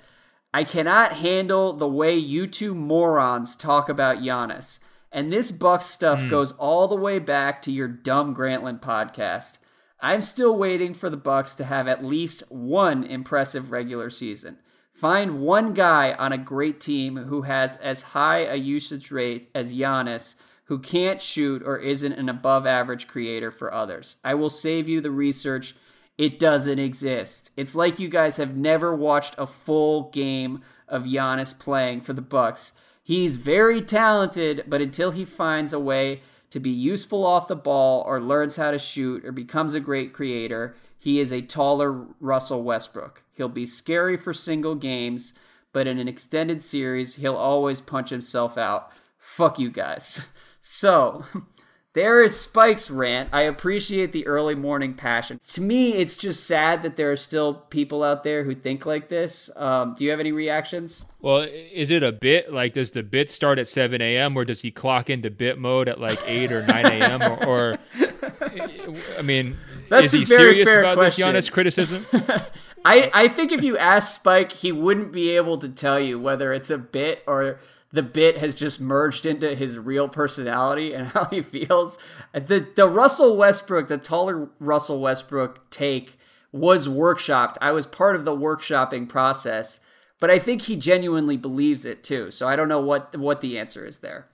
I cannot handle the way you two morons talk about Giannis. And this Bucks stuff mm. goes all the way back to your dumb Grantland podcast. I'm still waiting for the Bucks to have at least one impressive regular season. Find one guy on a great team who has as high a usage rate as Giannis, who can't shoot or isn't an above average creator for others. I will save you the research. It doesn't exist. It's like you guys have never watched a full game of Giannis playing for the Bucks. He's very talented, but until he finds a way to be useful off the ball or learns how to shoot or becomes a great creator, he is a taller Russell Westbrook. He'll be scary for single games, but in an extended series, he'll always punch himself out. Fuck you guys. So, there is Spike's rant. I appreciate the early morning passion. To me, it's just sad that there are still people out there who think like this. Um, do you have any reactions? Well, is it a bit like does the bit start at 7 a.m. or does he clock into bit mode at like 8 or 9 a.m. or, or I mean, that's is he serious about question. this Giannis criticism? I, I think if you ask Spike, he wouldn't be able to tell you whether it's a bit or the bit has just merged into his real personality and how he feels. The the Russell Westbrook, the taller Russell Westbrook take was workshopped. I was part of the workshopping process, but I think he genuinely believes it too. So I don't know what what the answer is there.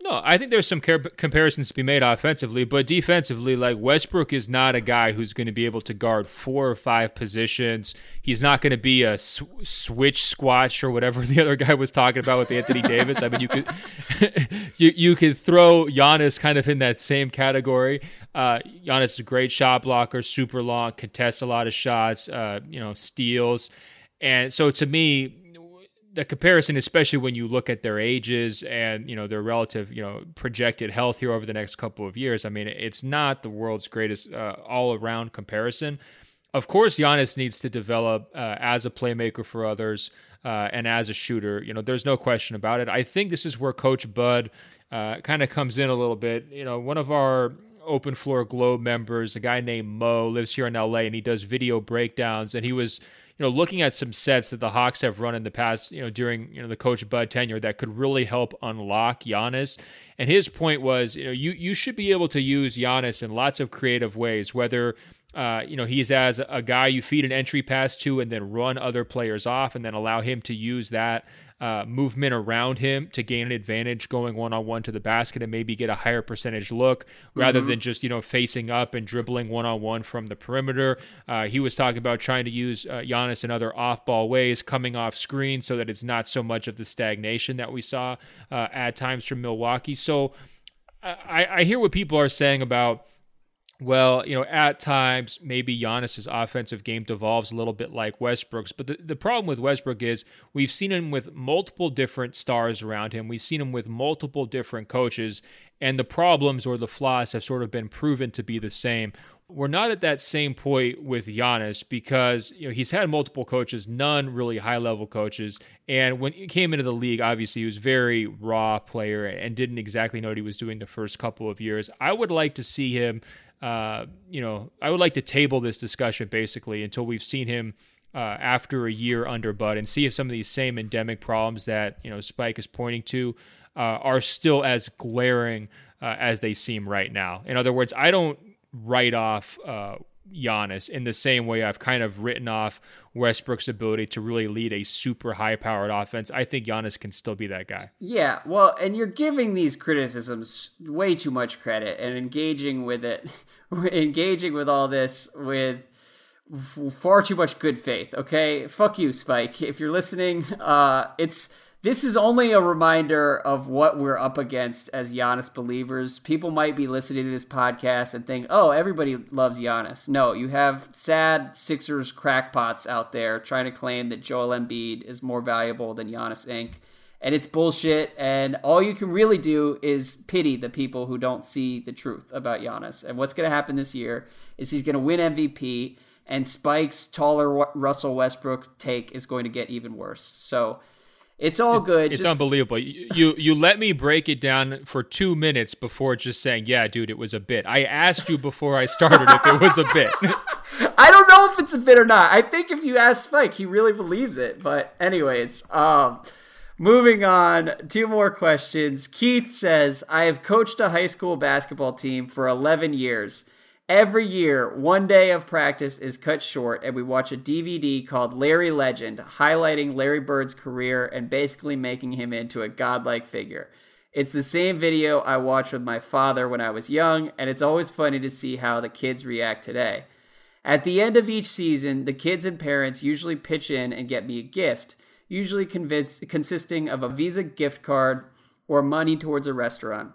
No, I think there's some comparisons to be made offensively, but defensively, like Westbrook is not a guy who's going to be able to guard four or five positions. He's not going to be a sw- switch squash or whatever the other guy was talking about with Anthony Davis. I mean, you could you you could throw Giannis kind of in that same category. Uh, Giannis is a great shot blocker, super long, contests a lot of shots, uh, you know, steals, and so to me the comparison, especially when you look at their ages and you know their relative, you know, projected health here over the next couple of years. I mean, it's not the world's greatest uh, all-around comparison. Of course, Giannis needs to develop uh, as a playmaker for others uh, and as a shooter. You know, there's no question about it. I think this is where Coach Bud uh, kind of comes in a little bit. You know, one of our open floor globe members a guy named mo lives here in la and he does video breakdowns and he was you know, looking at some sets that the Hawks have run in the past, you know, during you know the Coach Bud tenure that could really help unlock Giannis. And his point was, you know, you you should be able to use Giannis in lots of creative ways, whether uh, you know, he's as a guy you feed an entry pass to and then run other players off and then allow him to use that uh, movement around him to gain an advantage going one on one to the basket and maybe get a higher percentage look rather mm-hmm. than just you know facing up and dribbling one on one from the perimeter. Uh, he was talking about trying to use uh, Giannis in other off ball ways, coming off screen so that it's not so much of the stagnation that we saw uh, at times from Milwaukee. So I, I hear what people are saying about well, you know, at times maybe Giannis's offensive game devolves a little bit like Westbrook's. But the, the problem with Westbrook is we've seen him with multiple different stars around him. We've seen him with multiple different coaches, and the problems or the flaws have sort of been proven to be the same. We're not at that same point with Giannis because you know he's had multiple coaches, none really high level coaches. And when he came into the league, obviously he was very raw player and didn't exactly know what he was doing the first couple of years. I would like to see him uh, you know, I would like to table this discussion basically until we've seen him uh, after a year under Bud and see if some of these same endemic problems that you know Spike is pointing to uh, are still as glaring uh, as they seem right now. In other words, I don't write off uh, Giannis in the same way I've kind of written off Westbrook's ability to really lead a super high powered offense. I think Giannis can still be that guy. Yeah, well, and you're giving these criticisms way too much credit and engaging with it, engaging with all this with far too much good faith. Okay, fuck you, Spike. If you're listening, uh, it's this is only a reminder of what we're up against as Giannis believers. People might be listening to this podcast and think, oh, everybody loves Giannis. No, you have sad Sixers crackpots out there trying to claim that Joel Embiid is more valuable than Giannis Inc. And it's bullshit. And all you can really do is pity the people who don't see the truth about Giannis. And what's going to happen this year is he's going to win MVP, and Spike's taller Russell Westbrook take is going to get even worse. So it's all good. It's just... unbelievable. You you let me break it down for two minutes before just saying, "Yeah, dude, it was a bit." I asked you before I started if it was a bit. I don't know if it's a bit or not. I think if you ask Spike, he really believes it. But anyways, um, moving on. Two more questions. Keith says, "I have coached a high school basketball team for 11 years." Every year, one day of practice is cut short, and we watch a DVD called Larry Legend, highlighting Larry Bird's career and basically making him into a godlike figure. It's the same video I watched with my father when I was young, and it's always funny to see how the kids react today. At the end of each season, the kids and parents usually pitch in and get me a gift, usually consisting of a Visa gift card or money towards a restaurant.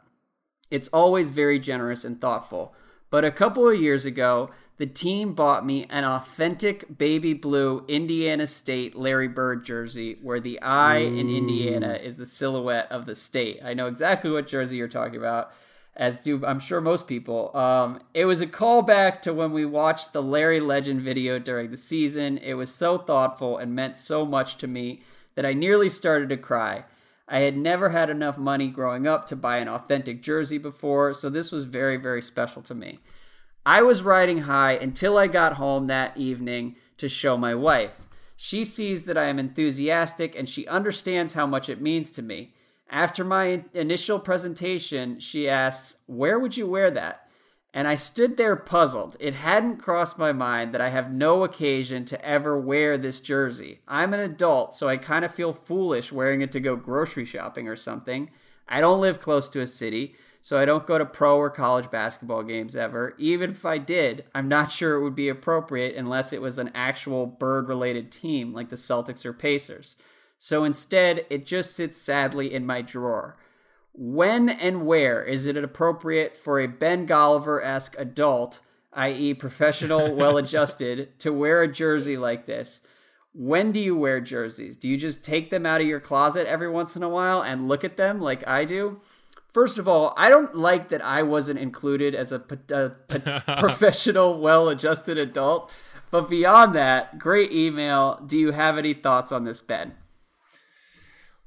It's always very generous and thoughtful. But a couple of years ago, the team bought me an authentic baby blue Indiana State Larry Bird jersey where the I Ooh. in Indiana is the silhouette of the state. I know exactly what jersey you're talking about, as do I'm sure most people. Um, it was a callback to when we watched the Larry Legend video during the season. It was so thoughtful and meant so much to me that I nearly started to cry. I had never had enough money growing up to buy an authentic jersey before, so this was very, very special to me. I was riding high until I got home that evening to show my wife. She sees that I am enthusiastic and she understands how much it means to me. After my initial presentation, she asks, Where would you wear that? And I stood there puzzled. It hadn't crossed my mind that I have no occasion to ever wear this jersey. I'm an adult, so I kind of feel foolish wearing it to go grocery shopping or something. I don't live close to a city, so I don't go to pro or college basketball games ever. Even if I did, I'm not sure it would be appropriate unless it was an actual bird related team like the Celtics or Pacers. So instead, it just sits sadly in my drawer. When and where is it appropriate for a Ben Golliver esque adult, i.e., professional, well adjusted, to wear a jersey like this? When do you wear jerseys? Do you just take them out of your closet every once in a while and look at them like I do? First of all, I don't like that I wasn't included as a, a, professional, well adjusted adult. But beyond that, great email. Do you have any thoughts on this, Ben?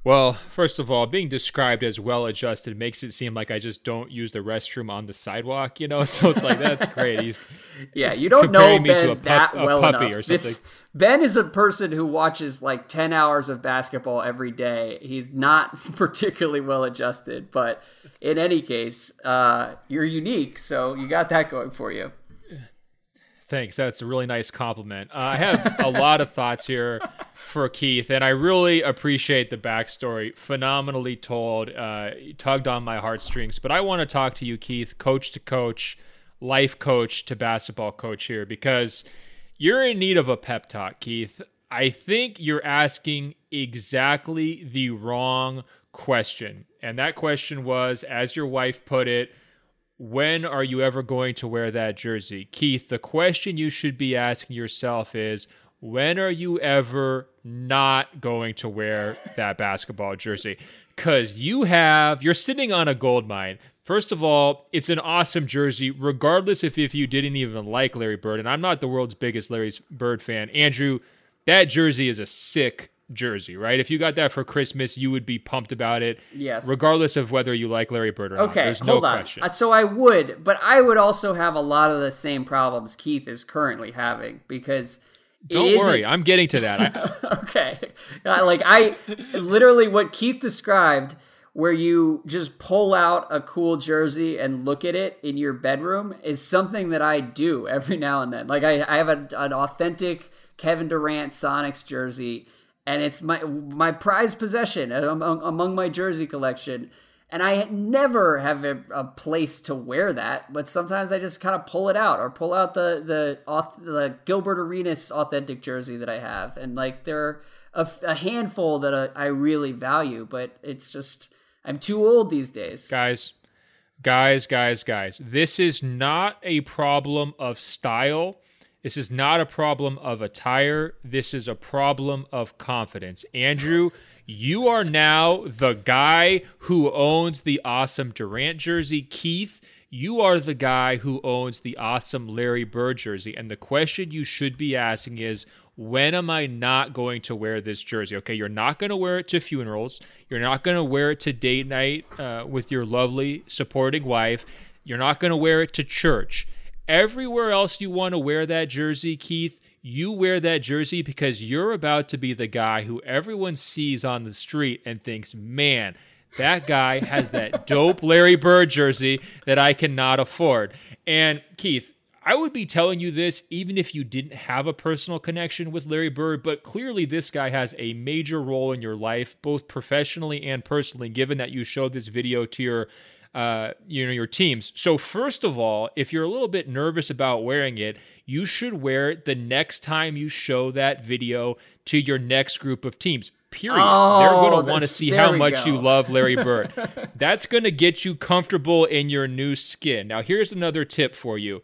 Well, first of all, being described as well adjusted makes it seem like I just don't use the restroom on the sidewalk, you know? So it's like that's great. He's Yeah, you don't know Ben pup, that well enough. This, ben is a person who watches like 10 hours of basketball every day. He's not particularly well adjusted, but in any case, uh, you're unique, so you got that going for you. Thanks. That's a really nice compliment. Uh, I have a lot of thoughts here for Keith, and I really appreciate the backstory. Phenomenally told, uh, tugged on my heartstrings. But I want to talk to you, Keith, coach to coach, life coach to basketball coach here, because you're in need of a pep talk, Keith. I think you're asking exactly the wrong question. And that question was, as your wife put it, when are you ever going to wear that jersey? Keith, the question you should be asking yourself is when are you ever not going to wear that basketball jersey? Because you have, you're sitting on a gold mine. First of all, it's an awesome jersey, regardless if, if you didn't even like Larry Bird. And I'm not the world's biggest Larry Bird fan. Andrew, that jersey is a sick jersey, right? If you got that for Christmas, you would be pumped about it. Yes. Regardless of whether you like Larry Bird or okay, not. There's hold no on. question. Uh, so I would, but I would also have a lot of the same problems Keith is currently having because don't worry, I'm getting to that. okay. Uh, like I literally what Keith described where you just pull out a cool jersey and look at it in your bedroom is something that I do every now and then. Like I, I have a, an authentic Kevin Durant Sonics jersey, and it's my my prized possession among, um, um, among my jersey collection. And I never have a, a, place to wear that, but sometimes I just kind of pull it out or pull out the the the Gilbert Arenas authentic jersey that I have, and like there are a, a handful that I, I really value, but it's just I'm too old these days. Guys, guys, guys, guys. This is not a problem of style. This is not a problem of attire. This is a problem of confidence. Andrew, you are now the guy who owns the awesome Durant jersey. Keith, you are the guy who owns the awesome Larry Bird jersey. And the question you should be asking is when am I not going to wear this jersey? Okay, you're not going to wear it to funerals. You're not going to wear it to date night uh, with your lovely supporting wife. You're not going to wear it to church. Everywhere else you want to wear that jersey, Keith, you wear that jersey because you're about to be the guy who everyone sees on the street and thinks, man, that guy has that dope Larry Bird jersey that I cannot afford. And Keith, I would be telling you this even if you didn't have a personal connection with Larry Bird, but clearly this guy has a major role in your life, both professionally and personally, given that you showed this video to your uh, you know your teams. So first of all, if you're a little bit nervous about wearing it, you should wear it the next time you show that video to your next group of teams. Period. Oh, They're going to want to see how much go. you love Larry Bird. that's going to get you comfortable in your new skin. Now, here's another tip for you.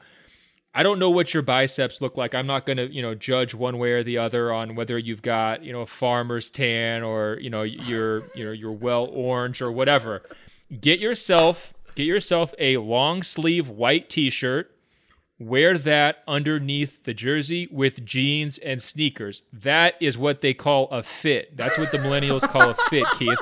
I don't know what your biceps look like. I'm not going to, you know, judge one way or the other on whether you've got, you know, a farmer's tan or, you know, you're, you know, you're well orange or whatever. Get yourself get yourself a long sleeve white t-shirt. Wear that underneath the jersey with jeans and sneakers. That is what they call a fit. That's what the millennials call a fit, Keith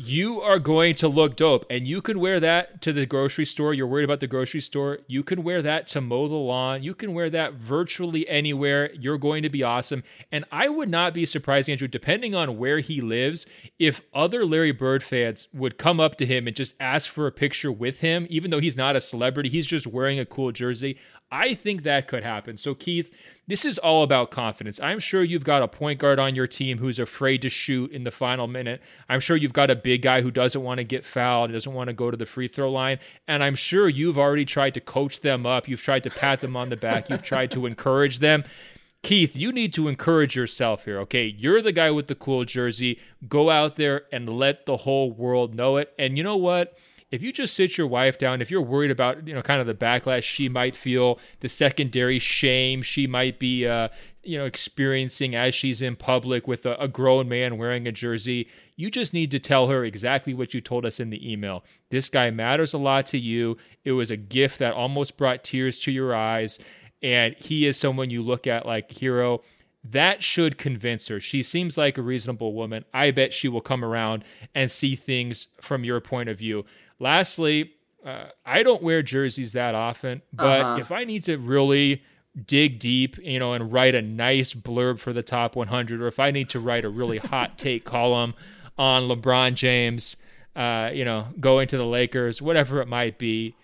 you are going to look dope and you can wear that to the grocery store. You're worried about the grocery store. You can wear that to mow the lawn. You can wear that virtually anywhere. You're going to be awesome. And i would not be surprised andrew depending on where he lives if other larry bird fans would come up to him and just ask for a picture with him even though he's not a celebrity. He's just wearing a cool jersey i think that could happen so keith this is all about confidence. I'm sure you've got a point guard on your team who's afraid to shoot in the final minute. I'm sure you've got a big guy who doesn't want to get fouled, doesn't want to go to the free throw line. And I'm sure you've already tried to coach them up. You've tried to pat them on the back. You've tried to encourage them. Keith, you need to encourage yourself here, okay? You're the guy with the cool jersey. Go out there and let the whole world know it. And you know what? If you just sit your wife down, if you're worried about, you know, kind of the backlash she might feel, the secondary shame she might be, uh, you know, experiencing as she's in public with a, a grown man wearing a jersey, you just need to tell her exactly what you told us in the email. This guy matters a lot to you. It was a gift that almost brought tears to your eyes. And he is someone you look at like hero that should convince her. She seems like a reasonable woman. I bet she will come around and see things from your point of view. Lastly, uh, I don't wear jerseys that often, but uh-huh. if I need to really dig deep, you know, and write a nice blurb for the top 100, or if I need to write a really hot take column on LeBron James, uh, you know, going to the Lakers, whatever it might be,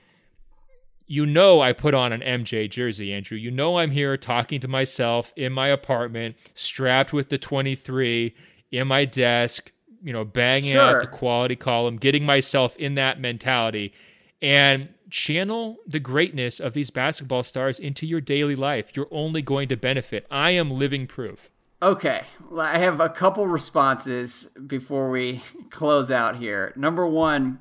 you know I put on an MJ jersey, Andrew. You know I'm here talking to myself in my apartment, strapped with the 23 in my desk, you know, banging sure. out the quality column, getting myself in that mentality, and channel the greatness of these basketball stars into your daily life. You're only going to benefit. I am living proof. Okay, well, I have a couple responses before we close out here. Number one,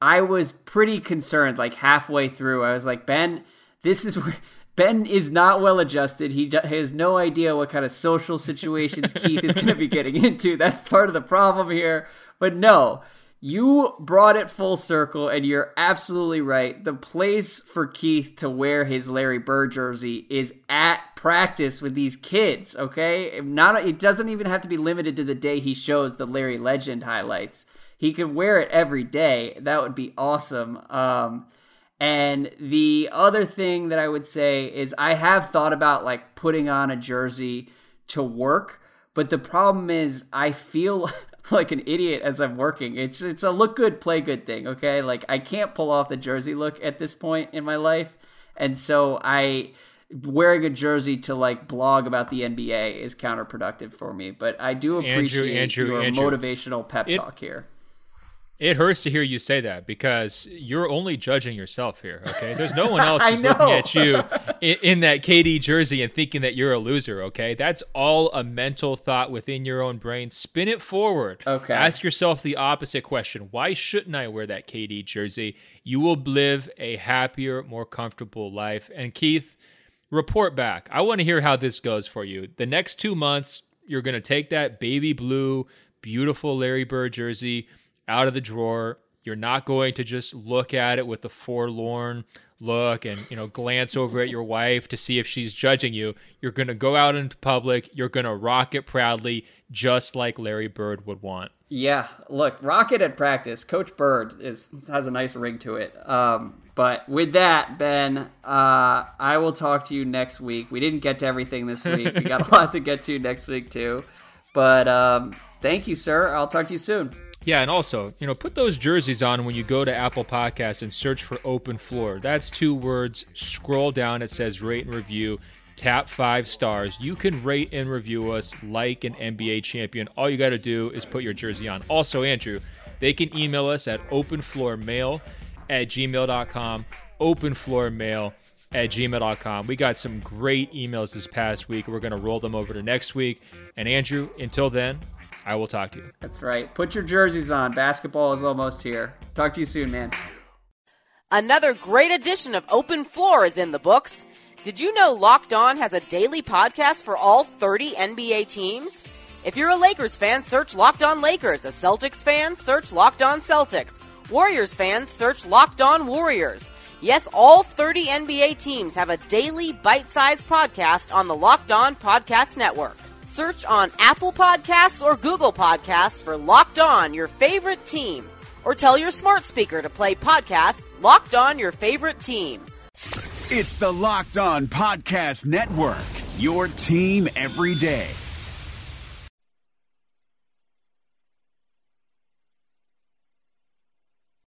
I was pretty concerned like halfway through. I was like, Ben, this is where Ben is not well adjusted. He has no idea what kind of social situations Keith is going to be getting into. That's part of the problem here. But no, you brought it full circle, and you're absolutely right. The place for Keith to wear his Larry Bird jersey is at practice with these kids. Okay, not it doesn't even have to be limited to the day he shows the Larry Legend highlights. He could wear it every day. That would be awesome. Um, and the other thing that I would say is I have thought about like putting on a jersey to work, but the problem is I feel like an idiot as I'm working. It's it's a look good, play good thing, okay? Like I can't pull off the jersey look at this point in my life. And so I wearing a jersey to like blog about the NBA is counterproductive for me. But I do appreciate Andrew, Andrew, your Andrew, motivational pep it, talk here. It hurts to hear you say that because you're only judging yourself here. Okay, there's no one else who's looking at you in, in, that KD jersey and thinking that you're a loser. Okay, that's all a mental thought within your own brain. Spin it forward. Okay, ask yourself the opposite question: Why shouldn't I wear that KD jersey? You will live a happier, more comfortable life. And Keith, report back. I want to hear how this goes for you. The next two months, you're going to take that baby blue, beautiful Larry Bird jersey out of the drawer. You're not going to just look at it with a forlorn look and you know glance over at your wife to see if she's judging you. You're going to go out into public. You're going to rock it proudly, just like Larry Bird would want. Yeah, look, rocket at practice. Coach Bird is has a nice ring to it. Um, but with that, Ben, uh, I will talk to you next week. We didn't get to everything this week. We got a lot to get to next week too. But um, thank you, sir. I'll talk to you soon. Yeah, and also, you know, put those jerseys on when you go to Apple Podcasts and search for Open Floor. That's two words. Scroll down, it says rate and review. Tap five stars. You can rate and review us like an NBA champion. All you got to do is put your jersey on. Also, Andrew, they can email us at openfloormail at gmail.com. Openfloormail at gmail.com. We got some great emails this past week. We're going to roll them over to next week. And Andrew, until then, I will talk to you. That's right. Put your jerseys on. Basketball is almost here. Talk to you soon, man. Another great edition of Open Floor is in the books. Did you know Locked On has a daily podcast for all 30 NBA teams? If you're a Lakers fan, search Locked On Lakers. A Celtics fan, search Locked On Celtics. Warriors fans, search Locked On Warriors. Yes, all 30 NBA teams have a daily bite-sized podcast on the Locked On Podcast Network. Search on Apple Podcasts or Google Podcasts for Locked On, your favorite team. Or tell your smart speaker to play podcast Locked On, your favorite team. It's the Locked On Podcast Network, your team every day.